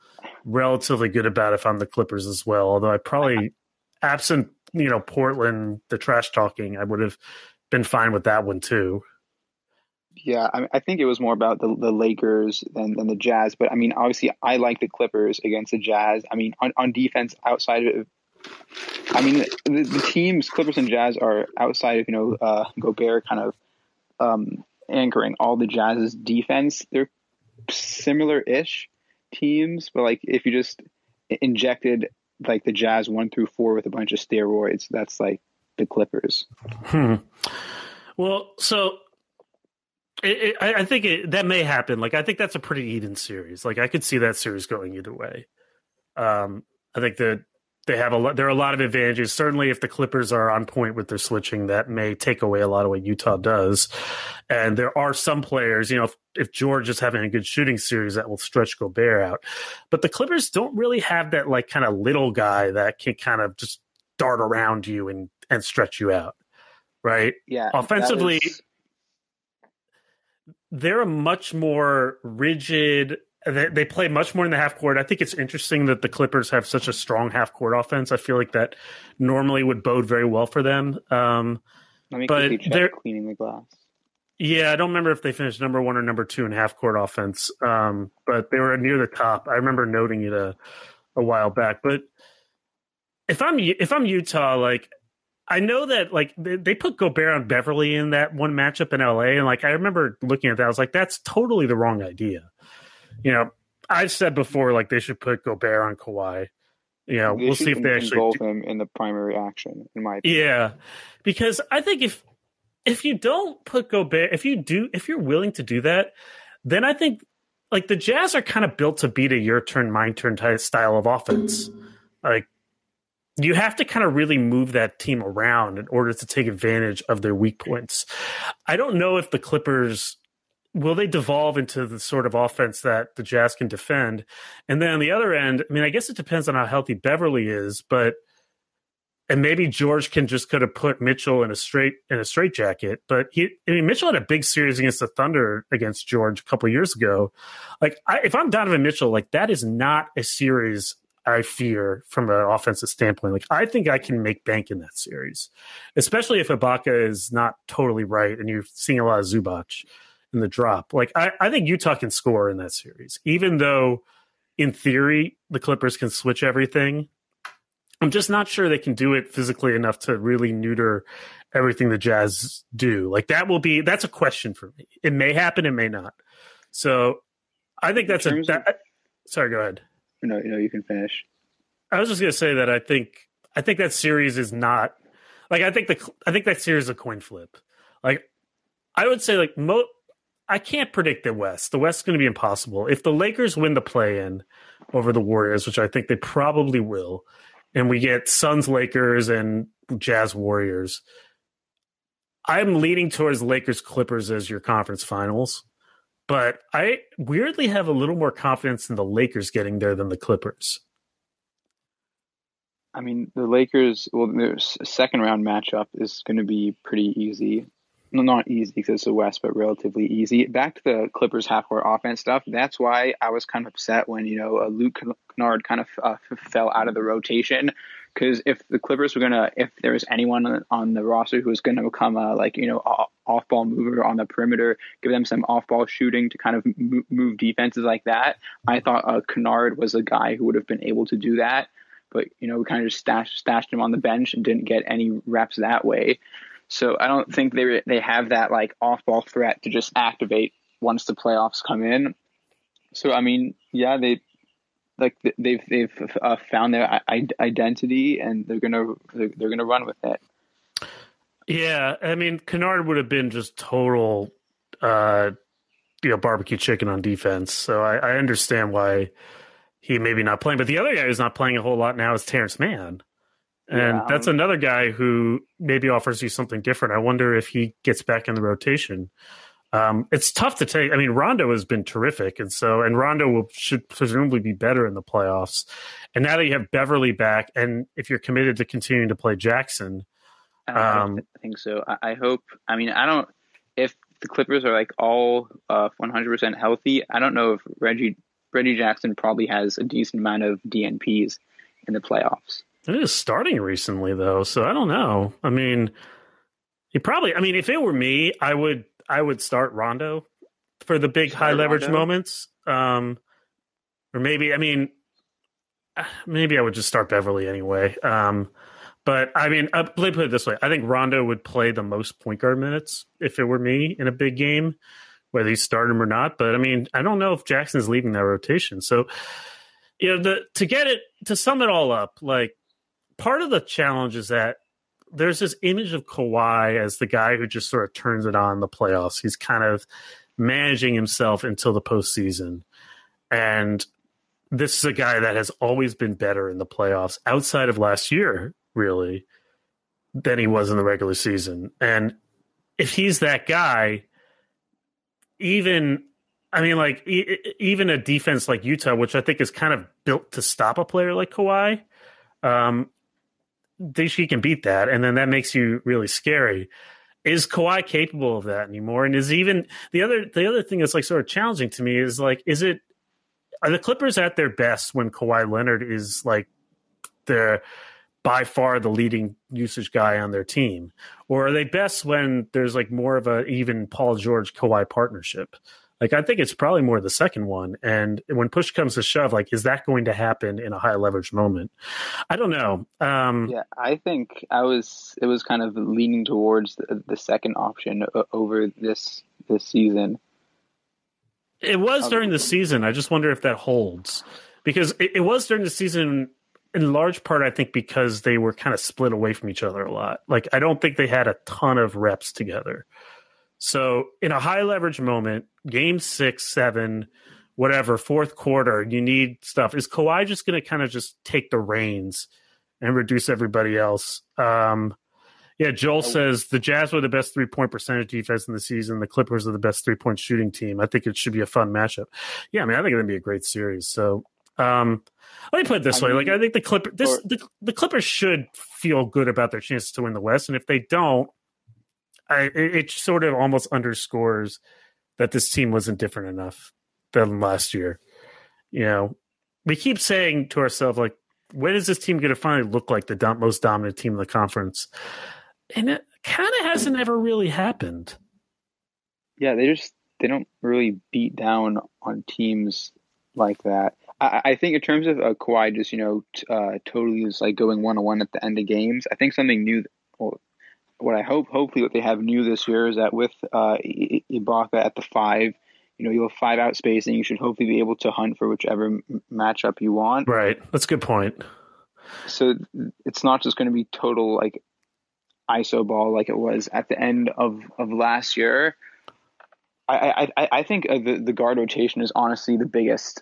relatively good about if I'm the Clippers as well. Although I probably absent you know Portland the trash talking, I would have been fine with that one too. Yeah, I, I think it was more about the, the Lakers than, than the Jazz. But I mean, obviously, I like the Clippers against the Jazz. I mean, on, on defense, outside of, I mean, the, the teams, Clippers and Jazz, are outside of you know uh, Gobert kind of um, anchoring all the Jazz's defense. They're similar-ish teams, but like if you just injected like the Jazz one through four with a bunch of steroids, that's like the Clippers. Hmm. Well, so it, it, I, I, think it, that may happen. Like, I think that's a pretty even series. Like, I could see that series going either way. Um, I think that they have a lot. There are a lot of advantages. Certainly, if the Clippers are on point with their switching, that may take away a lot of what Utah does. And there are some players, you know, if, if George is having a good shooting series, that will stretch Gobert out. But the Clippers don't really have that like kind of little guy that can kind of just dart around you and and stretch you out, right? Yeah. Offensively, they're a much more rigid. They, they play much more in the half court. I think it's interesting that the Clippers have such a strong half court offense. I feel like that normally would bode very well for them. Um, Let me but they're cleaning the glass. Yeah, I don't remember if they finished number one or number two in half court offense, um, but they were near the top. I remember noting it a, a while back. But if I'm if I'm Utah, like I know that like they, they put Gobert on Beverley in that one matchup in LA, and like I remember looking at that, I was like, that's totally the wrong idea. You know, I've said before like they should put Gobert on Kawhi. You know, they we'll see if they actually involve him in the primary action. In my opinion. yeah, because I think if if you don't put Gobert, if you do, if you're willing to do that, then I think like the Jazz are kind of built to beat a your turn, my turn type style of offense. Like you have to kind of really move that team around in order to take advantage of their weak points. I don't know if the Clippers will they devolve into the sort of offense that the Jazz can defend. And then on the other end, I mean, I guess it depends on how healthy Beverley is, but and maybe George can just kind of put Mitchell in a straight in a straight jacket. But he, I mean, Mitchell had a big series against the Thunder against George a couple years ago. Like, I, if I'm Donovan Mitchell, like that is not a series I fear from an offensive standpoint. Like I think I can make bank in that series, especially if Ibaka is not totally right and you're seeing a lot of Zubac in the drop. Like I, I think Utah can score in that series, even though in theory the Clippers can switch everything. I'm just not sure they can do it physically enough to really neuter everything the Jazz do. Like that will be that's a question for me. It may happen, it may not. So I think that's a. That, of- sorry, go ahead no, you know, you can finish. I was just gonna say that I think I think that series is not like I think the I think that series is a coin flip. Like I would say like mo I can't predict the West. The West is going to be impossible. If the Lakers win the play in over the Warriors, which I think they probably will, and we get Suns Lakers and Jazz Warriors, I'm leaning towards Lakers Clippers as your conference finals but I weirdly have a little more confidence in the Lakers getting there than the Clippers. I mean, the Lakers. Well, their second round matchup is going to be pretty easy. No, not easy because it's the West, but relatively easy. Back to the Clippers half court offense stuff. That's why I was kind of upset when you know Luke Kennard kind of uh, fell out of the rotation. Because if the Clippers were gonna, if there was anyone on the roster who was gonna become a like you know off ball mover on the perimeter, give them some off ball shooting to kind of move defenses like that, I thought uh, Kennard was a guy who would have been able to do that but you know we kind of just stashed stashed him on the bench and didn't get any reps that way. So I don't think they they have that like off ball threat to just activate once the playoffs come in. So I mean, yeah, they like they've they've uh, found their identity and they're gonna they're gonna run with it. Yeah, I mean, Kennard would have been just total, uh, you know, barbecue chicken on defense. So I, I understand why he maybe not playing. But the other guy who's not playing a whole lot now is Terance Mann. And yeah, um, that's another guy who maybe offers you something different. I wonder if he gets back in the rotation. Um, it's tough to take. I mean, Rondo has been terrific, and so and Rondo will, should presumably be better in the playoffs. And now that you have Beverley back, and if you're committed to continuing to play Jackson, um, I think so. I, I hope. I mean, I don't. If the Clippers are like all uh, 100% healthy, I don't know if Reggie Reggie Jackson probably has a decent amount of DNPs in the playoffs. It is starting recently though, so I don't know. I mean, he probably. I mean, if it were me, I would I would start Rondo for the big start high leverage Rondo? moments. Um, or maybe I mean, maybe I would just start Beverley anyway. Um, but I mean, uh, let me put it this way: I think Rondo would play the most point guard minutes if it were me in a big game whether he started him or not. But I mean, I don't know if Jackson's leaving that rotation. So, you know, the to get it to sum it all up, like part of the challenge is that there's this image of Kawhi as the guy who just sort of turns it on in the playoffs. He's kind of managing himself until the postseason. And this is a guy that has always been better in the playoffs outside of last year, really, than he was in the regular season. And if he's that guy, even I mean, like even a defense like Utah, which I think is kind of built to stop a player like Kawhi, um, they, she can beat that, and then that makes you really scary. Is Kawhi capable of that anymore? And is even the other the other thing that's like sort of challenging to me is like, is it are the Clippers at their best when Kawhi Leonard is like the by far the leading usage guy on their team? Or are they best when there's like more of a even Paul George Kawhi partnership? Like I think it's probably more the second one. And when push comes to shove, like is that going to happen in a high leverage moment? I don't know. Um, yeah, I think I was it was kind of leaning towards the, the second option over this this season. It was during the season. I just wonder if that holds because it, it was during the season in large part, I think because they were kind of split away from each other a lot. Like, I don't think they had a ton of reps together. So, in a high leverage moment, game six, seven, whatever, fourth quarter, you need stuff. Is Kawhi just going to kind of just take the reins and reduce everybody else? Um, yeah, Joel says the Jazz were the best three point percentage defense in the season. The Clippers are the best three point shooting team. I think it should be a fun matchup. Yeah, I mean, I think it's going to be a great series. So, um, let me put it this I way: mean, like I think the Clipper, this or, the, the Clippers should feel good about their chances to win the West, and if they don't, I, it, sort of almost underscores that this team wasn't different enough than last year. You know, we keep saying to ourselves like, when is this team going to finally look like the most dominant team in the conference? And it kind of hasn't ever really happened. Yeah, they just they don't really beat down on teams like that. I, I think in terms of uh, Kawhi just you know t- uh, totally is like going one on one at the end of games. I think something new. Well, what I hope, hopefully, what they have new this year is that with uh, Ibaka at the five, you know, you have five out space, and You should hopefully be able to hunt for whichever m- matchup you want. Right. That's a good point. So it's not just going to be total like ISO ball like it was at the end of, of last year. I I, I think uh, the the guard rotation is honestly the biggest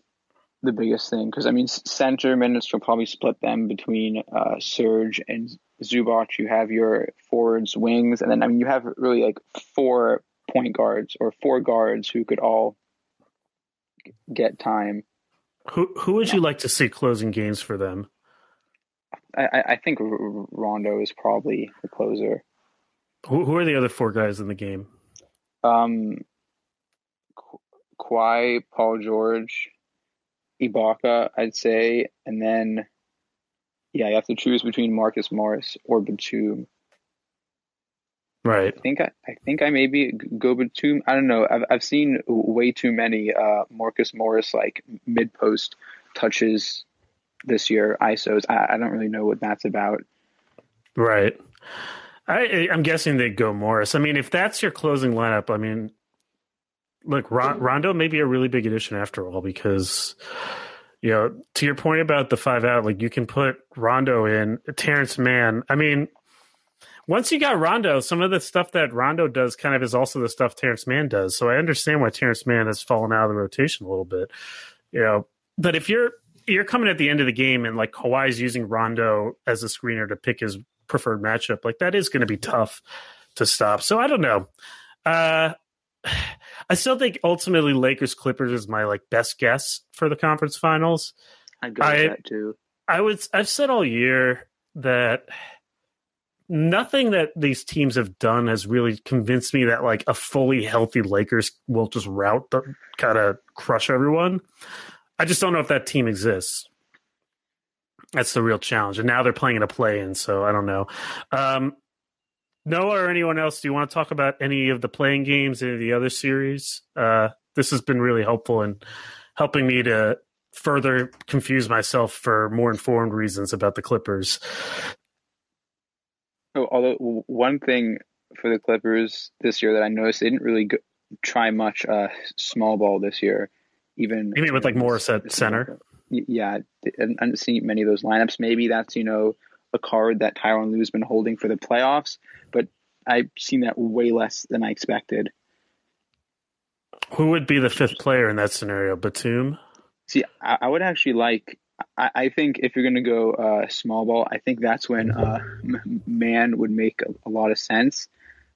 the biggest thing because I mean center minutes will probably split them between uh, Serge and Zubac. You have your forwards, wings, and then I mean you have really like four point guards or four guards who could all get time. Who who would you like to see closing games for them? I, I think Rondo is probably the closer. Who, who are the other four guys in the game? Um, Kawhi, Paul George, Ibaka, I'd say, and then yeah, you have to choose between Marcus Morris or Batum. Right. I think I, I think I maybe go Batum. I don't know. I've I've seen way too many uh, Marcus Morris like mid post touches this year. ISOs. I, I don't really know what that's about. Right. I I'm guessing they go Morris. I mean, if that's your closing lineup, I mean, look, Rondo may be a really big addition after all because you know, to your point about the five out, like you can put Rondo in, Terance Mann. I mean, once you got Rondo, some of the stuff that Rondo does kind of is also the stuff Terance Mann does. So I understand why Terance Mann has fallen out of the rotation a little bit. You know, but if you're you're coming at the end of the game and like Kawhi's using Rondo as a screener to pick his preferred matchup, like that is going to be tough to stop. So I don't know. Uh, I still think ultimately Lakers Clippers is my like best guess for the conference finals. I go with that too. I would. I've said all year that nothing that these teams have done has really convinced me that like a fully healthy Lakers will just route the kind of crush everyone. I just don't know if that team exists. That's the real challenge. And now they're playing in a play in, so I don't know. Um, Noah or anyone else, do you want to talk about any of the play-in games, any of the other series? Uh, this has been really helpful in helping me to further confuse myself for more informed reasons about the Clippers. Oh, although one thing for the Clippers this year that I noticed, they didn't really go, try much uh, small ball this year. Even maybe with like Morris at center. Yeah, I didn't see many of those lineups. Maybe that's you know a card that Tyronn Lue's been holding for the playoffs, but I've seen that way less than I expected. Who would be the fifth player in that scenario? Batum? See, I, I would actually like. I, I, think if you're going to go uh, small ball, I think that's when uh, Mann would make a, a, lot of sense.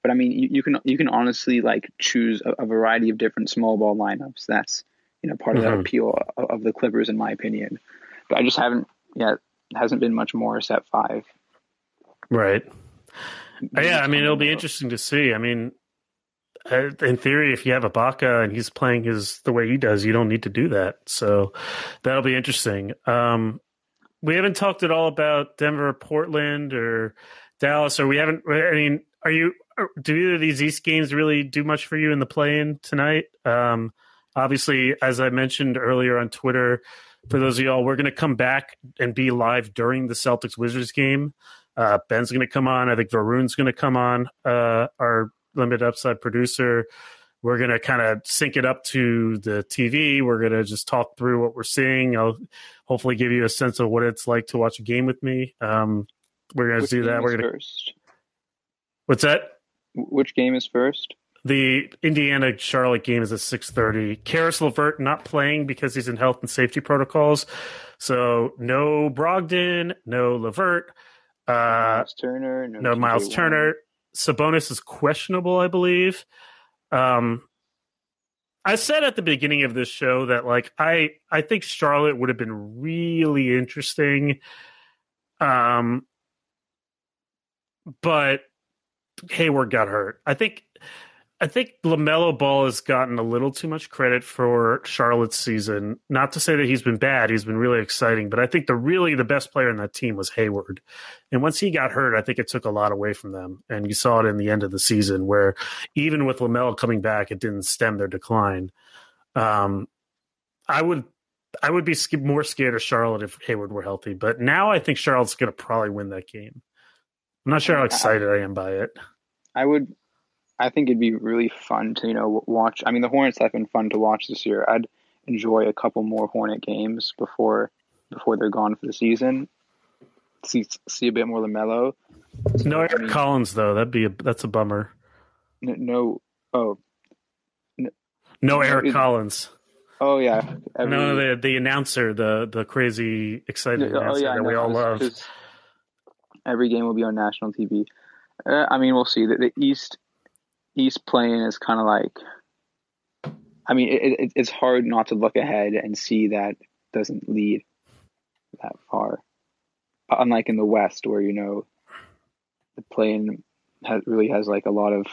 But I mean, you, you, can you can honestly like choose a, a, variety of different small ball lineups. That's you know part of mm-hmm. the appeal of, of the Clippers, in my opinion. But I just haven't yet hasn't been much more at five. Right. Yeah, I mean, it'll be interesting to see. I mean, uh, in theory, if you have Ibaka and he's playing his the way he does, you don't need to do that. So that'll be interesting. Um, we haven't talked at all about Denver, Portland, or Dallas, or we haven't. I mean, are you? Do either of these East games really do much for you in the play-in tonight? Um, obviously, as I mentioned earlier on Twitter, for those of y'all, we're going to come back and be live during the Celtics Wizards game. Uh, Ben's going to come on. I think Varun's going to come on, uh, our limited upside producer. We're going to kind of sync it up to the TV. We're going to just talk through what we're seeing. I'll hopefully give you a sense of what it's like to watch a game with me. Um, we're going to do that. We're going to. First? What's that? Which game is first? The Indiana Charlotte game is at six thirty. Caris LeVert not playing because he's in health and safety protocols. So no Brogdon, no LeVert, uh, Miles Turner, no, no Miles Turner. Sabonis is questionable, I believe. Um, I said at the beginning of this show that like I I think Charlotte would have been really interesting. Um, but Hayward got hurt. I think I think LaMelo Ball has gotten a little too much credit for Charlotte's season. Not to say that he's been bad, he's been really exciting, but I think the really the best player in that team was Hayward. And once he got hurt, I think it took a lot away from them. And you saw it in the end of the season where even with LaMelo coming back, it didn't stem their decline. Um, I would I would be more scared of Charlotte if Hayward were healthy, but now I think Charlotte's going to probably win that game. I'm not sure how excited I am by it. I would I think it'd be really fun to you know watch. I mean, the Hornets have been fun to watch this year. I'd enjoy a couple more Hornet games before before they're gone for the season. See see a bit more LaMelo. No Eric I mean, Collins though. That'd be a, that's a bummer. No, no oh. No, no Eric it, Collins. Oh yeah. Every, no, the the announcer, the the crazy excited oh, announcer yeah, that we all love. Every game will be on national TV. Uh, I mean, we'll see. The, the East East play-in is kind of like, I mean, it, it, it's hard not to look ahead and see that doesn't lead that far. unlike in the West where you know the play-in has, really has like a lot of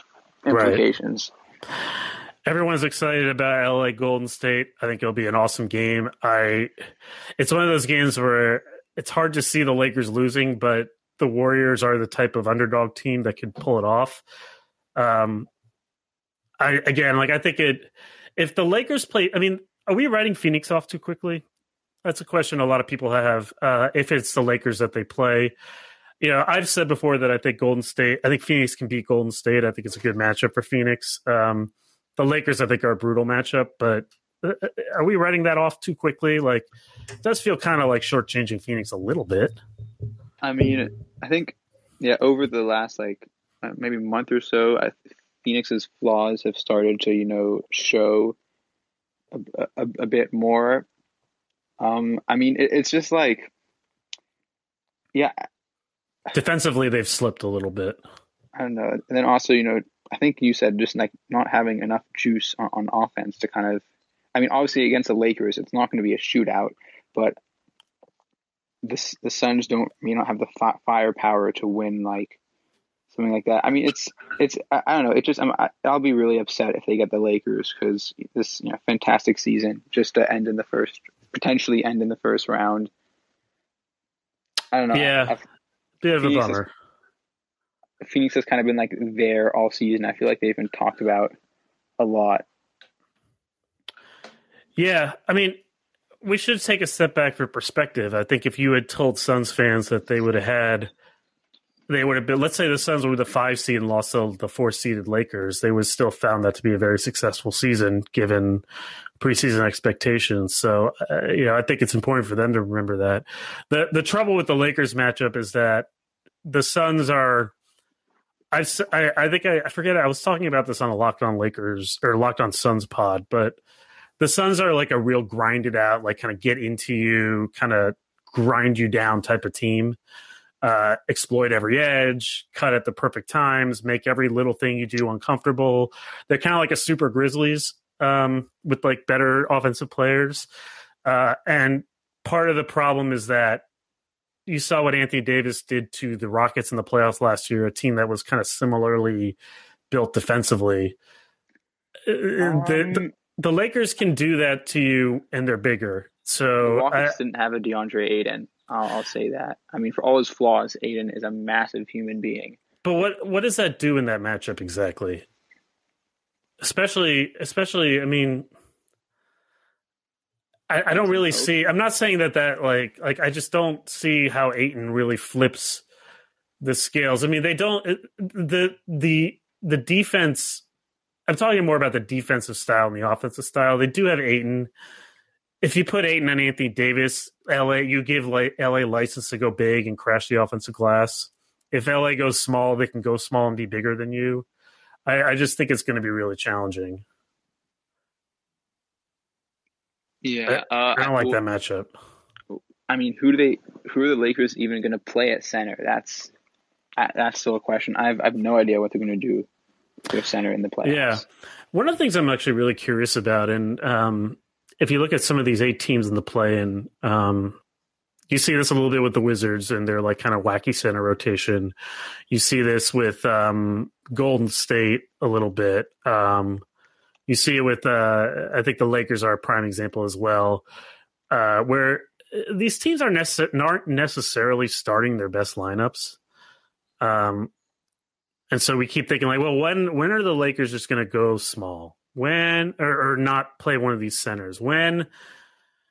implications. Right. Everyone's excited about LA Golden State. I think it'll be an awesome game. I it's one of those games where it's hard to see the Lakers losing, but the Warriors are the type of underdog team that could pull it off. Um I again like I think it if the Lakers play I mean, are we writing Phoenix off too quickly? That's a question a lot of people have. Uh, if it's the Lakers that they play, you know, I've said before that I think Golden State, I think Phoenix can beat Golden State. I think it's a good matchup for Phoenix. Um, the Lakers, I think, are a brutal matchup, but uh, uh, are we writing that off too quickly? Like, it does feel kind of like shortchanging Phoenix a little bit. I mean, I think, yeah, over the last like uh, maybe month or so, I, Phoenix's flaws have started to, you know, show a, a, a bit more. Um, I mean, it, it's just like, yeah. Defensively, they've slipped a little bit. I don't know. And then also, you know, I think you said just like not having enough juice on, on offense to kind of. I mean, obviously against the Lakers, it's not going to be a shootout, but the the Suns don't you know have the fi- firepower to win like something like that. I mean, it's it's I, I don't know. It just I'm, I, will be really upset if they get the Lakers because this you know fantastic season just to end in the first potentially end in the first round. I don't know. Yeah, I, bit of a bummer. Phoenix has kind of been like there all season. I feel like they've been talked about a lot. Yeah, I mean, we should take a step back for perspective. I think if you had told Suns fans that they would have had, they would have been. Let's say the Suns were the five seed and lost to the four seeded Lakers, they would still found that to be a very successful season given preseason expectations. So, uh, you know, I think it's important for them to remember that. the The trouble with the Lakers matchup is that the Suns are I, I, I think I, I forget. I was talking about this on a Locked On Lakers or Locked On Suns pod, but the Suns are like a real grinded out, like kind of get into you, kind of grind you down type of team. Uh, exploit every edge, cut at the perfect times, make every little thing you do uncomfortable. They're kind of like a super Grizzlies um, with like better offensive players. Uh, and part of the problem is that you saw what Anthony Davis did to the Rockets in the playoffs last year, a team that was kind of similarly built defensively. Um, the, the, the, Lakers can do that to you, and they're bigger. So the Rockets I, didn't have a DeAndre Ayton. I'll, I'll say that. I mean, for all his flaws, Ayton is a massive human being. But what what does that do in that matchup exactly? Especially, especially, I mean, I, I don't really see. I'm not saying that that like like I just don't see how Ayton really flips the scales. I mean, they don't the the the defense. I'm talking more about the defensive style and the offensive style. They do have Ayton. If you put Ayton and Anthony Davis, LA, you give LA license to go big and crash the offensive glass. If LA goes small, they can go small and be bigger than you. I, I just think it's going to be really challenging. Yeah, I, uh, I don't like that matchup. I mean, who do they? Who are the Lakers even going to play at center? That's that's still a question. I have, I have no idea what they're going to do with center in the playoffs. Yeah, one of the things I'm actually really curious about, and um, if you look at some of these eight teams in the play, and um, you see this a little bit with the Wizards and their like kind of wacky center rotation. You see this with um, Golden State a little bit. Um, you see it with, uh, I think the Lakers are a prime example as well, uh, where uh, these teams are necess- aren't necessarily starting their best lineups. Um, and so we keep thinking like, well, when when are the Lakers just going to go small? When or, or, not play one of these centers? When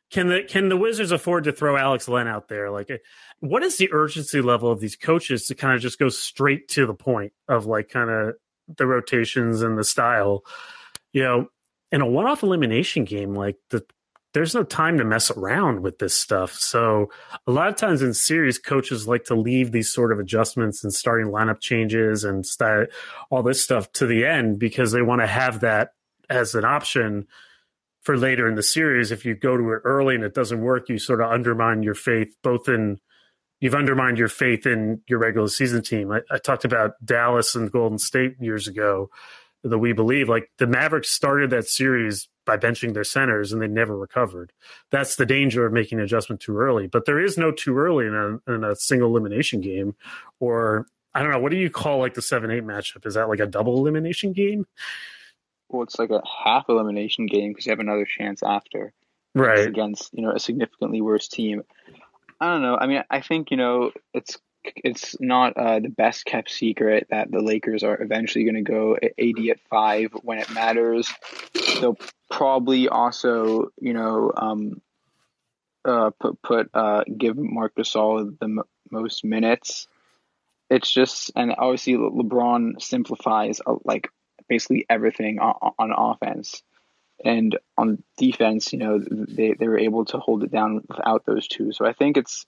can the can the Wizards afford to throw Alex Len out there? Like, uh, what is the urgency level of these coaches to kind of just go straight to the point of like kind of the rotations and the style? you know, in a one off elimination game, like the there's no time to mess around with this stuff. So a lot of times in series, coaches like to leave these sort of adjustments and starting lineup changes and start all this stuff to the end because they want to have that as an option for later in the series. If you go to it early and it doesn't work, you sort of undermine your faith both in you've undermined your faith in your regular season team. I, I talked about Dallas and Golden State years ago the We Believe. Like the Mavericks started that series by benching their centers and they never recovered. That's the danger of making an adjustment too early. But there is no too early in a, in a single elimination game. Or I don't know, what do you call like the 7 8 matchup? Is that like a double elimination game? Well, it's like a half elimination game because you have another chance after. Right. Against, you know, a significantly worse team. I don't know. I mean, I think, you know, it's it's not uh, the best kept secret that the Lakers are eventually going to go AD at five when it matters. They'll probably also, you know, um, uh, put put uh, give Marc Gasol the m- most minutes. It's just, and obviously LeBron simplifies uh, like basically everything on, on offense. And on defense, you know, they, they were able to hold it down without those two. So I think it's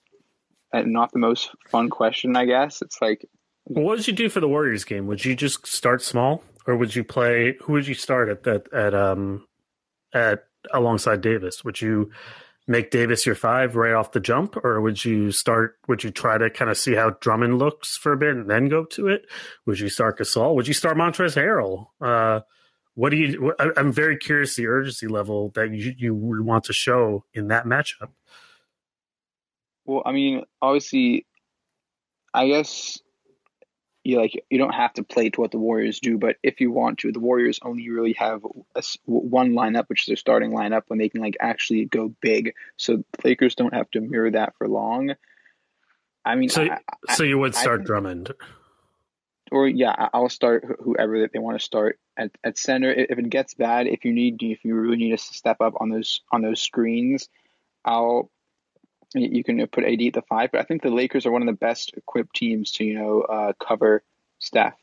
not the most fun question, I guess. It's like, what did you do for the Warriors game? Would you just start small, or would you play? Who would you start at that at um at alongside Davis? Would you make Davis your five right off the jump, or would you start? Would you try to kind of see how Drummond looks for a bit and then go to it? Would you start Gasol? Would you start Montrezl Harrell? Uh, what do you? I'm very curious the urgency level that you you want to show in that matchup. Well, I mean, obviously, I guess you like you don't have to play to what the Warriors do, but if you want to, the Warriors only really have a, one lineup, which is their starting lineup, when they can like actually go big. So the Lakers don't have to mirror that for long. I mean, so I, so you would start I, Drummond, or yeah, I'll start whoever that they want to start at, at center. If it gets bad, if you need, if you really need to step up on those on those screens, I'll you can put AD at the five, but I think the Lakers are one of the best equipped teams to you know uh, cover Steph,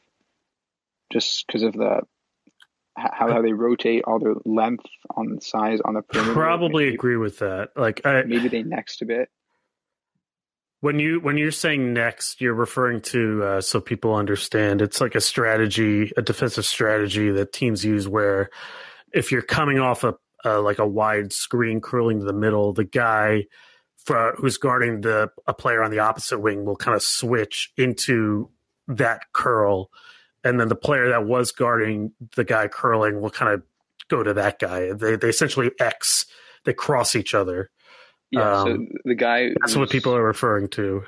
just because of the how, how they rotate all their length on size on the perimeter. Probably maybe, agree with that. Like I, maybe they next a bit. When you when you're saying next, you're referring to uh, so people understand. It's like a strategy, a defensive strategy that teams use where if you're coming off a uh, like a wide screen curling to the middle, the guy for, who's guarding the a player on the opposite wing will kind of switch into that curl, and then the player that was guarding the guy curling will kind of go to that guy. They they essentially X. They cross each other. Yeah. Um, so the guy. That's what people are referring to.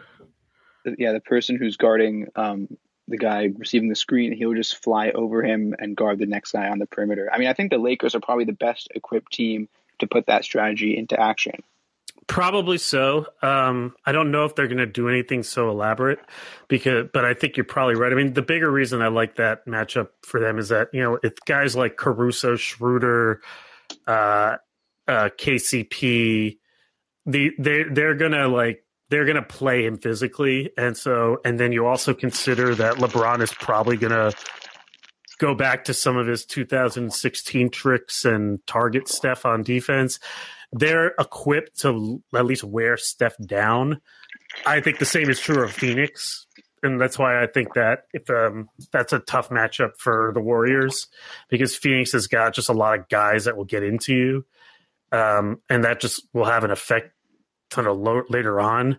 Yeah, the person who's guarding um, the guy receiving the screen, he'll just fly over him and guard the next guy on the perimeter. I mean, I think the Lakers are probably the best equipped team to put that strategy into action. Probably so. Um, I don't know if they're going to do anything so elaborate, because, but I think you're probably right. I mean, the bigger reason I like that matchup for them is that you know it's guys like Caruso, Schroeder, uh, uh, KCP. The they they're gonna like they're gonna play him physically, and so and then you also consider that LeBron is probably gonna go back to some of his 2016 tricks and target Steph on defense they're equipped to at least wear Steph down. I think the same is true of Phoenix, and that's why I think that if um, that's a tough matchup for the Warriors because Phoenix has got just a lot of guys that will get into you, um, and that just will have an effect kind of later on.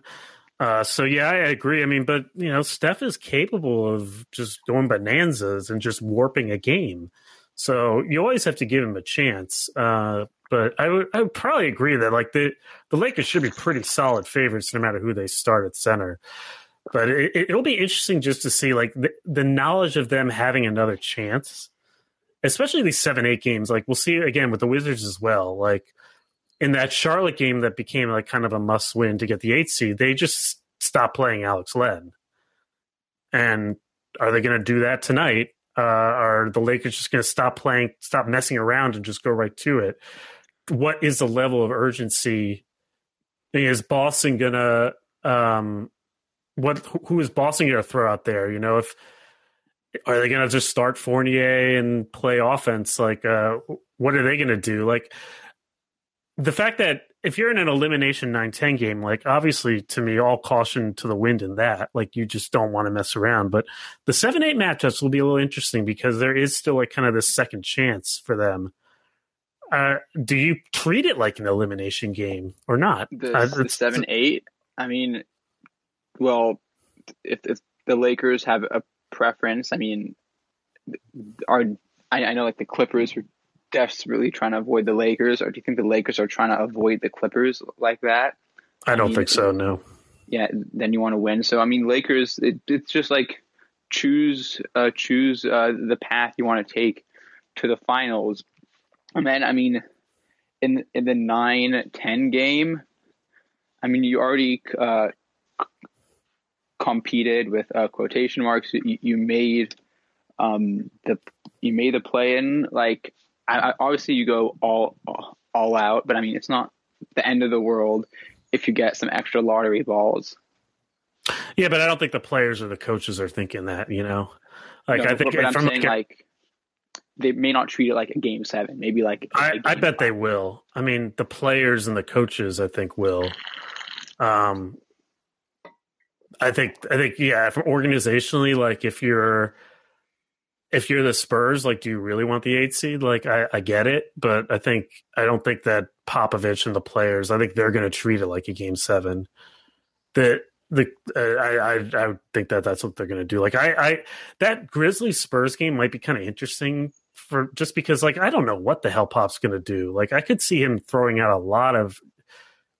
Uh, so yeah, I agree. I mean, but you know, Steph is capable of just going bonanzas and just warping a game. So you always have to give him a chance. Uh, but I would I would probably agree that like the the Lakers should be pretty solid favorites no matter who they start at center. But it, will be interesting just to see like the, the knowledge of them having another chance, especially these seven eight games. Like we'll see again with the Wizards as well. Like in that Charlotte game that became like kind of a must win to get the eight seed, they just stopped playing Alex Len. And are they going to do that tonight? Uh, are the Lakers just going to stop playing, stop messing around, and just go right to it? what is the level of urgency? Is Boston gonna um, what who is Boston gonna throw out there? You know, if are they gonna just start Fournier and play offense? Like, uh, what are they gonna do? Like the fact that if you're in an elimination 9-10 game, like obviously to me, all caution to the wind in that. Like you just don't want to mess around. But the seven eight matchups will be a little interesting because there is still like kind of this second chance for them uh, do you treat it like an elimination game or not? The, uh, the seven eight. I mean, well, if, if the Lakers have a preference, I mean, are I, I know like the Clippers were desperately trying to avoid the Lakers, or do you think the Lakers are trying to avoid the Clippers like that? I don't mean, think so. No. Yeah, then you want to win. So I mean, Lakers. It, it's just like choose uh, choose uh, the path you want to take to the finals. And then I mean, in in the 9-10 game, I mean, you already uh, competed with uh, quotation marks. You, you made um, the you made the play in. Like, I, I, obviously, you go all all out, but I mean, it's not the end of the world if you get some extra lottery balls. Yeah, but I don't think the players or the coaches are thinking that. You know, like No, I think I'm saying like they may not treat it like a game seven. Maybe like I, game bet they will. I mean, the players and the coaches, I think, will. Um, I think, I think, yeah. From organizationally, like if you're, if you're the Spurs, like, do you really want the eight seed? Like, I, I get it, but I think I don't think that Popovich and the players, I think they're going to treat it like a game seven. That the uh, I, I I think that that's what they're going to do. Like, I I that Grizzlies Spurs game might be kind of interesting for just because like I don't know what the hell Pop's going to do. Like I could see him throwing out a lot of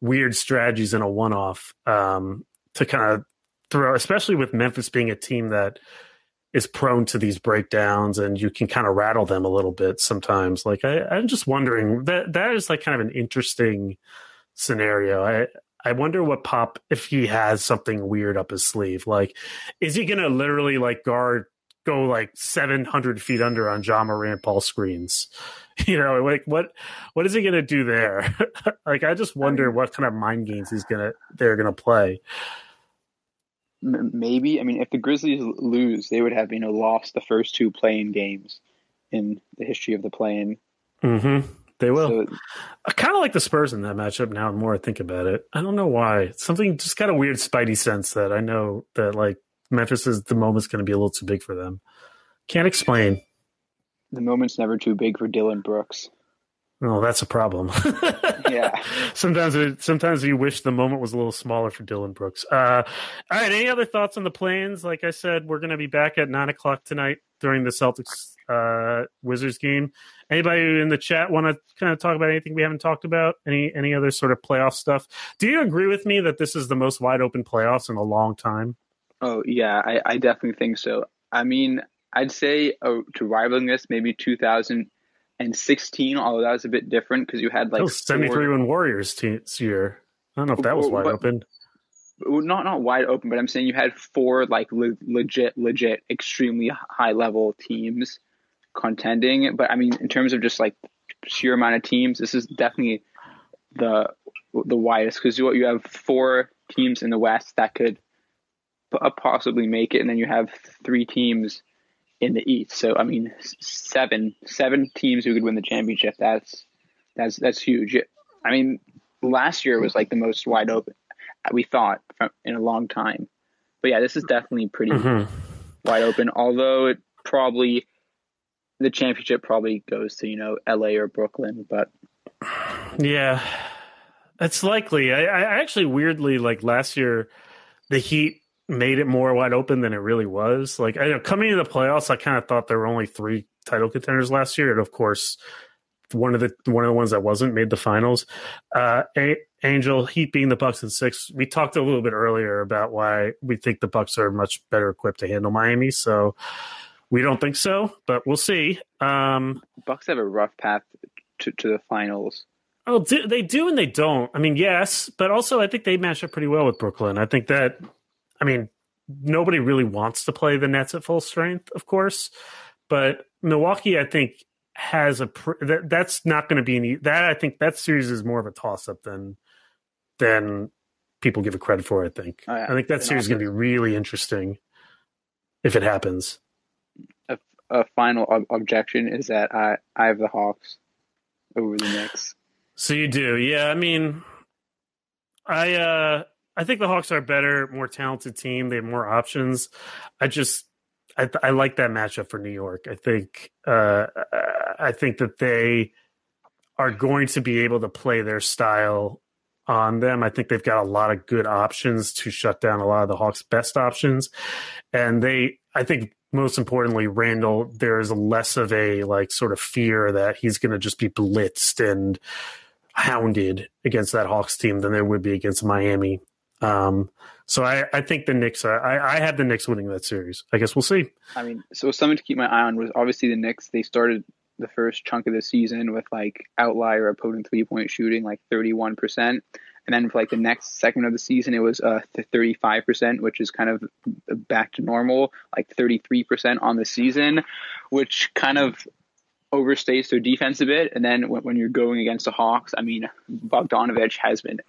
weird strategies in a one off um, to kind of throw, especially with Memphis being a team that is prone to these breakdowns and you can kind of rattle them a little bit sometimes. Like I, I'm just wondering that that is like kind of an interesting scenario. I I wonder what Pop if he has something weird up his sleeve. Like, is he going to literally like guard go like 700 feet under on Ja Morant Paul screens. You know, like what what is he going to do there? like I just wonder what kind of mind games he's going to they're going to play. Maybe I mean if the Grizzlies lose, they would have you know lost the first two play-in games in the history of the play-in. Mhm. They will. So I kind of like the Spurs in that matchup now. The more I think about it, I don't know why. Something just got a weird spidey sense that I know that like Memphis is the moment's going to be a little too big for them. Can't explain. the moment's never too big for Dillon Brooks. Oh, that's a problem. Yeah. Sometimes, it, sometimes you wish the moment was a little smaller for Dillon Brooks. Uh, all right. Any other thoughts on the plans? Like I said, we're going to be back at nine o'clock tonight during the Celtics uh, Wizards game. Anybody in the chat want to kind of talk about anything we haven't talked about? Any any other sort of playoff stuff? Do you agree with me that this is the most wide open playoffs in a long time? Oh yeah, I, I definitely think so. I mean, I'd say uh, to rivaling this, maybe 2016, although that was a bit different because you had like was seventy three four- win Warriors this year. I don't know if that was wide but- open. not not wide open, but I'm saying you had four like le- legit, legit, extremely high level teams contending. But I mean, in terms of just like sheer amount of teams, this is definitely the the widest because you you have four teams in the West that could possibly make it, and then you have three teams in the East. So I mean, seven seven teams who could win the championship. That's that's that's huge. I mean, last year was like the most wide open we thought from, in a long time. But yeah, this is definitely pretty Mhm. wide open. Although it probably the championship probably goes to you know L.A. or Brooklyn, but Yeah, it's likely. I, I actually weirdly like last year, the Heat made it more wide open than it really was. Like I know coming into the playoffs, I kind of thought there were only three title contenders last year, and of course, one of the one of the ones that wasn't made the finals. Uh, A- Angel Heat being the Bucks in six. We talked a little bit earlier about why we think the Bucks are much better equipped to handle Miami. So we don't think so, but we'll see. Um, Bucks have a rough path to, to the finals. Oh, do, they do and they don't. I mean, yes, but also I think they match up pretty well with Brooklyn. I think that, I mean, nobody really wants to play the Nets at full strength, of course, but Milwaukee, I think, has a pr- that, that's not going to be any that. I think that series is more of a toss up than than people give it credit for. I think. Oh, yeah. I think that series is going to be really interesting if it happens. A final ob- objection is that I I have the Hawks over the Knicks. So you do, yeah. I mean, I uh I think the Hawks are a better, more talented team. They have more options. I just I I like that matchup for New York. I think uh I think that they are going to be able to play their style on them. I think they've got a lot of good options to shut down a lot of the Hawks' best options. And they I think most importantly, Randle, there's less of a like sort of fear that he's going to just be blitzed and hounded against that Hawks team than there would be against Miami. Um, so I, I think the Knicks. I, I have the Knicks winning that series. I guess we'll see. I mean, so something to keep my eye on was obviously the Knicks. They started the first chunk of the season with like outlier opponent three point shooting, like thirty one percent, and then for like the next segment of the season, it was uh thirty five percent, which is kind of back to normal, like thirty three percent on the season, which kind of overstates their defense a bit. And then when, when you're going against the Hawks, I mean, Bogdanovic has been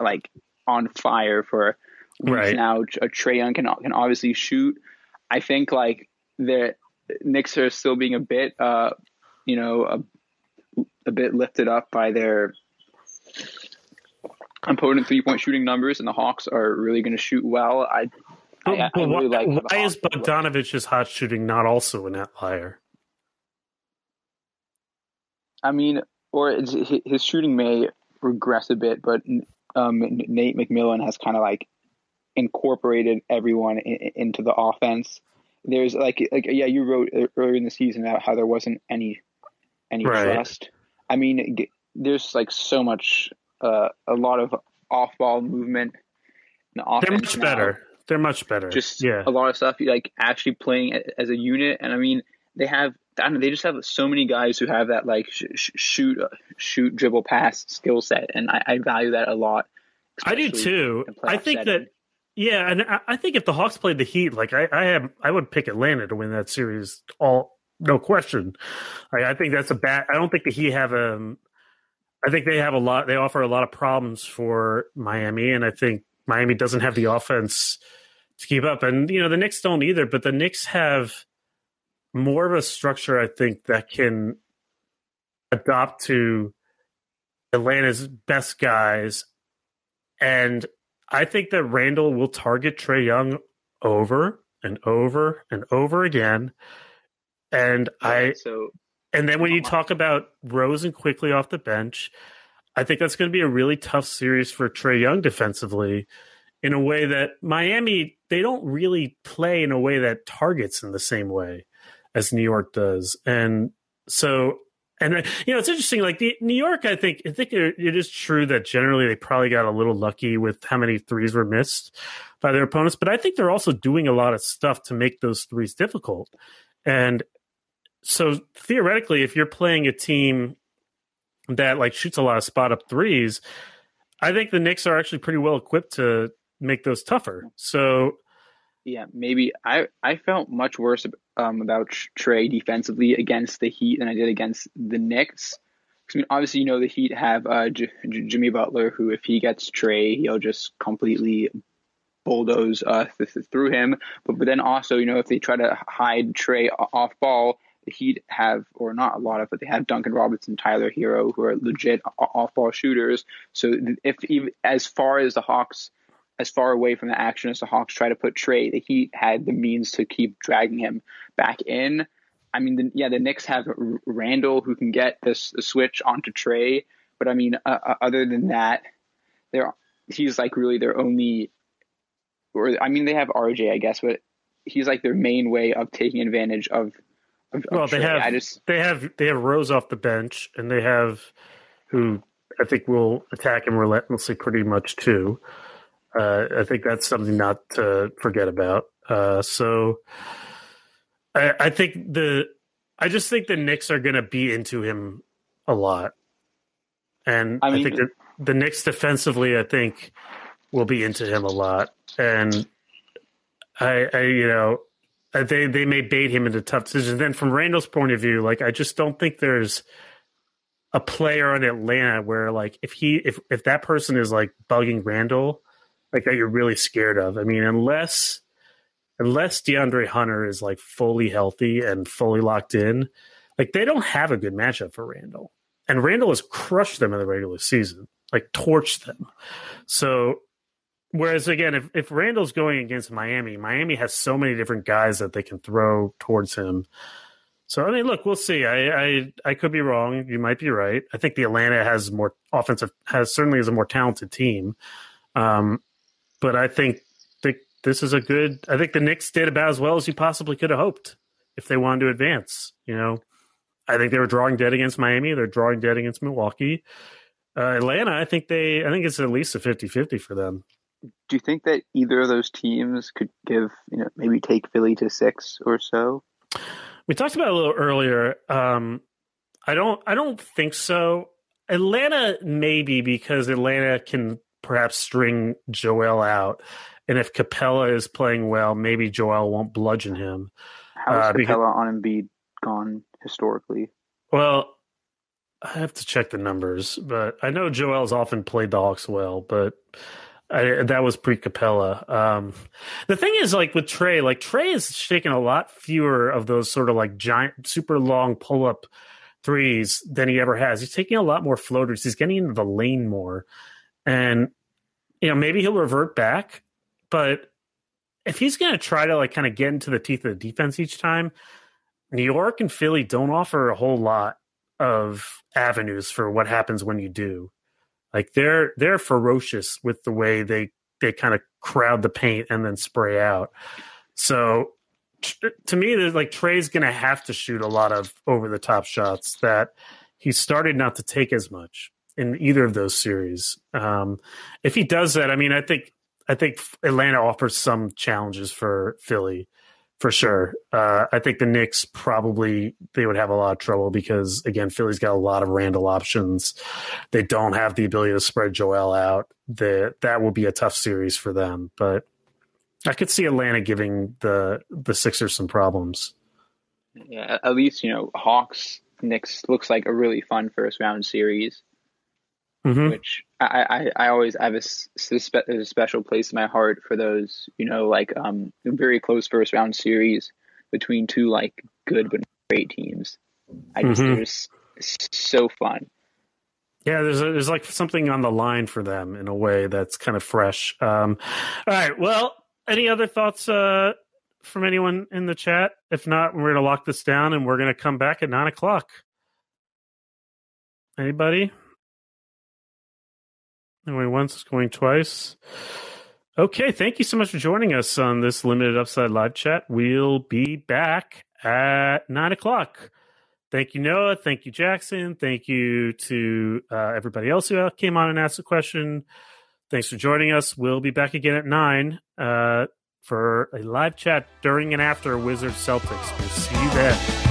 like on fire for weeks Right. now. Uh, Trae Young can can obviously shoot. I think like the Knicks are still being a bit, uh, you know, a, a bit lifted up by their opponent three point shooting numbers, and the Hawks are really going to shoot well. I, I, I but really why, like why is Bogdanovic's hot shooting not also an outlier? I mean, or his shooting may regress a bit, but um, Nate McMillan has kind of like incorporated everyone in, into the offense. There's like, like yeah, you wrote earlier in the season about how there wasn't any any Right. trust. I mean, there's like so much, uh, a lot of off ball movement. In the They're much now better. They're much better. just yeah. a lot of stuff you like actually playing as a unit and i mean they have I don't know, they just have so many guys who have that like sh- sh- shoot uh, shoot dribble pass skill set and I, I value that a lot I do too. I think setting. that yeah, and I, I think if the Hawks played the Heat, like I, I have, I would pick Atlanta to win that series. All no question. Like, I think that's a bad. I don't think the Heat have a. I think they have a lot. They offer a lot of problems for Miami, and I think Miami doesn't have the offense to keep up. And you know the Knicks don't either, but the Knicks have more of a structure. I think that can adopt to Atlanta's best guys and I think that Randle will target Trae Young over and over and over again. And I so and then when you talk about Rose and Quickley off the bench, I think that's going to be a really tough series for Trae Young defensively in a way that Miami they don't really play in a way that targets in the same way as New York does. And so and uh, you know it's interesting like the New York I think I think it it is true that generally they probably got a little lucky with how many threes were missed by their opponents, but I think they're also doing a lot of stuff to make those threes difficult. And so theoretically, if you're playing a team that like shoots a lot of spot up threes, I think the Knicks are actually pretty well equipped to make those tougher. So yeah maybe i i felt much worse um, about Trae defensively against the heat than i did against the Knicks. I mean, obviously, you know the Heat have uh, J- J- Jimmy Butler, who if he gets Trae, he'll just completely bulldoze uh, th- th- through him. But but then also, you know, if they try to hide Trae off ball, the Heat have, or not a lot of, but they have Duncan Robinson, Tyler Herro, who are legit off ball shooters. So if as far as the Hawks, as far away from the action as the Hawks try to put Trae, the Heat had the means to keep dragging him back in. I mean, the, yeah, the Knicks have Randle who can get this the switch onto Trae, but I mean, uh, uh, other than that, they're he's like really their only, or I mean, they have RJ, I guess, but he's like their main way of taking advantage of. of, of well, they Trae. have I just they have they have Rose off the bench, and they have who I think will attack him relentlessly pretty much too. Uh, I think that's something not to forget about. Uh, so I, I think the I just think the Knicks are going to be into him a lot, and I, I think that the Knicks defensively, I think, will be into him a lot, and I, I you know they they may bait him into tough decisions. Then from Randle's point of view, like I just don't think there's a player in Atlanta where like if he if if that person is like bugging Randle, like that you're really scared of. I mean, unless unless DeAndre Hunter is like fully healthy and fully locked in, like they don't have a good matchup for Randle. And Randle has crushed them in the regular season, like torched them. So Whereas again, if, if Randle's going against Miami, Miami has so many different guys that they can throw towards him. So I mean, look, we'll see. I, I I could be wrong. You might be right. I think the Atlanta has more offensive has certainly is a more talented team. Um, but I think the this is a good. I think the Knicks did about as well as you possibly could have hoped if they wanted to advance. You know, I think they were drawing dead against Miami. They're drawing dead against Milwaukee. Uh, Atlanta, I think they, I think it's at least a 50-50 for them. Do you think that either of those teams could give, you know, maybe take Philly to six or so? We talked about a little earlier. Um, I don't, I don't think so. Atlanta maybe because Atlanta can perhaps string Joel out, and if Capela is playing well, maybe Joel won't bludgeon him. How is Uh, Capela because- on Embiid gone historically? Well, I have to check the numbers, but I know Joel's often played the Hawks well, but I, that was pre Capela. Um, the thing is, like with Trae, like Trae is shaking a lot fewer of those sort of like giant, super long pull up threes than he ever has. He's taking a lot more floaters. He's getting into the lane more, and you know maybe he'll revert back, but if he's going to try to like kind of get into the teeth of the defense each time, New York and Philly don't offer a whole lot of avenues for what happens when you do. Like they're they're ferocious with the way they they kind of crowd the paint and then spray out. So to me, there's like Trae's going to have to shoot a lot of over the top shots that he started not to take as much in either of those series. Um, if he does that, I mean, I think I think Atlanta offers some challenges for Philly for sure. Uh, I think the Knicks probably they would have a lot of trouble because again, Philly's got a lot of Randle options. They don't have the ability to spread Joel out. The, that will be a tough series for them. But I could see Atlanta giving the the Sixers some problems. Yeah, at least you know Hawks Knicks looks like a really fun first round series, Mhm. which I, I, I always have a, a special place in my heart for those you know like um very close first round series between two like good but great teams. I just Mhm. they're just so fun. Yeah, there's a, there's like something on the line for them in a way that's kind of fresh. Um, all right. Well, any other thoughts uh, from anyone in the chat? If not, we're going to lock this down and we're going to come back at nine o'clock. Anybody? Going once, going twice. Okay, thank you so much for joining us on this limited upside live chat. We'll be back at nine o'clock. Thank you, Noah. Thank you, Jackson. Thank you to uh, everybody else who came on and asked a question. Thanks for joining us. We'll be back again at nine uh, for a live chat during and after Wizard Celtics. We'll see you then.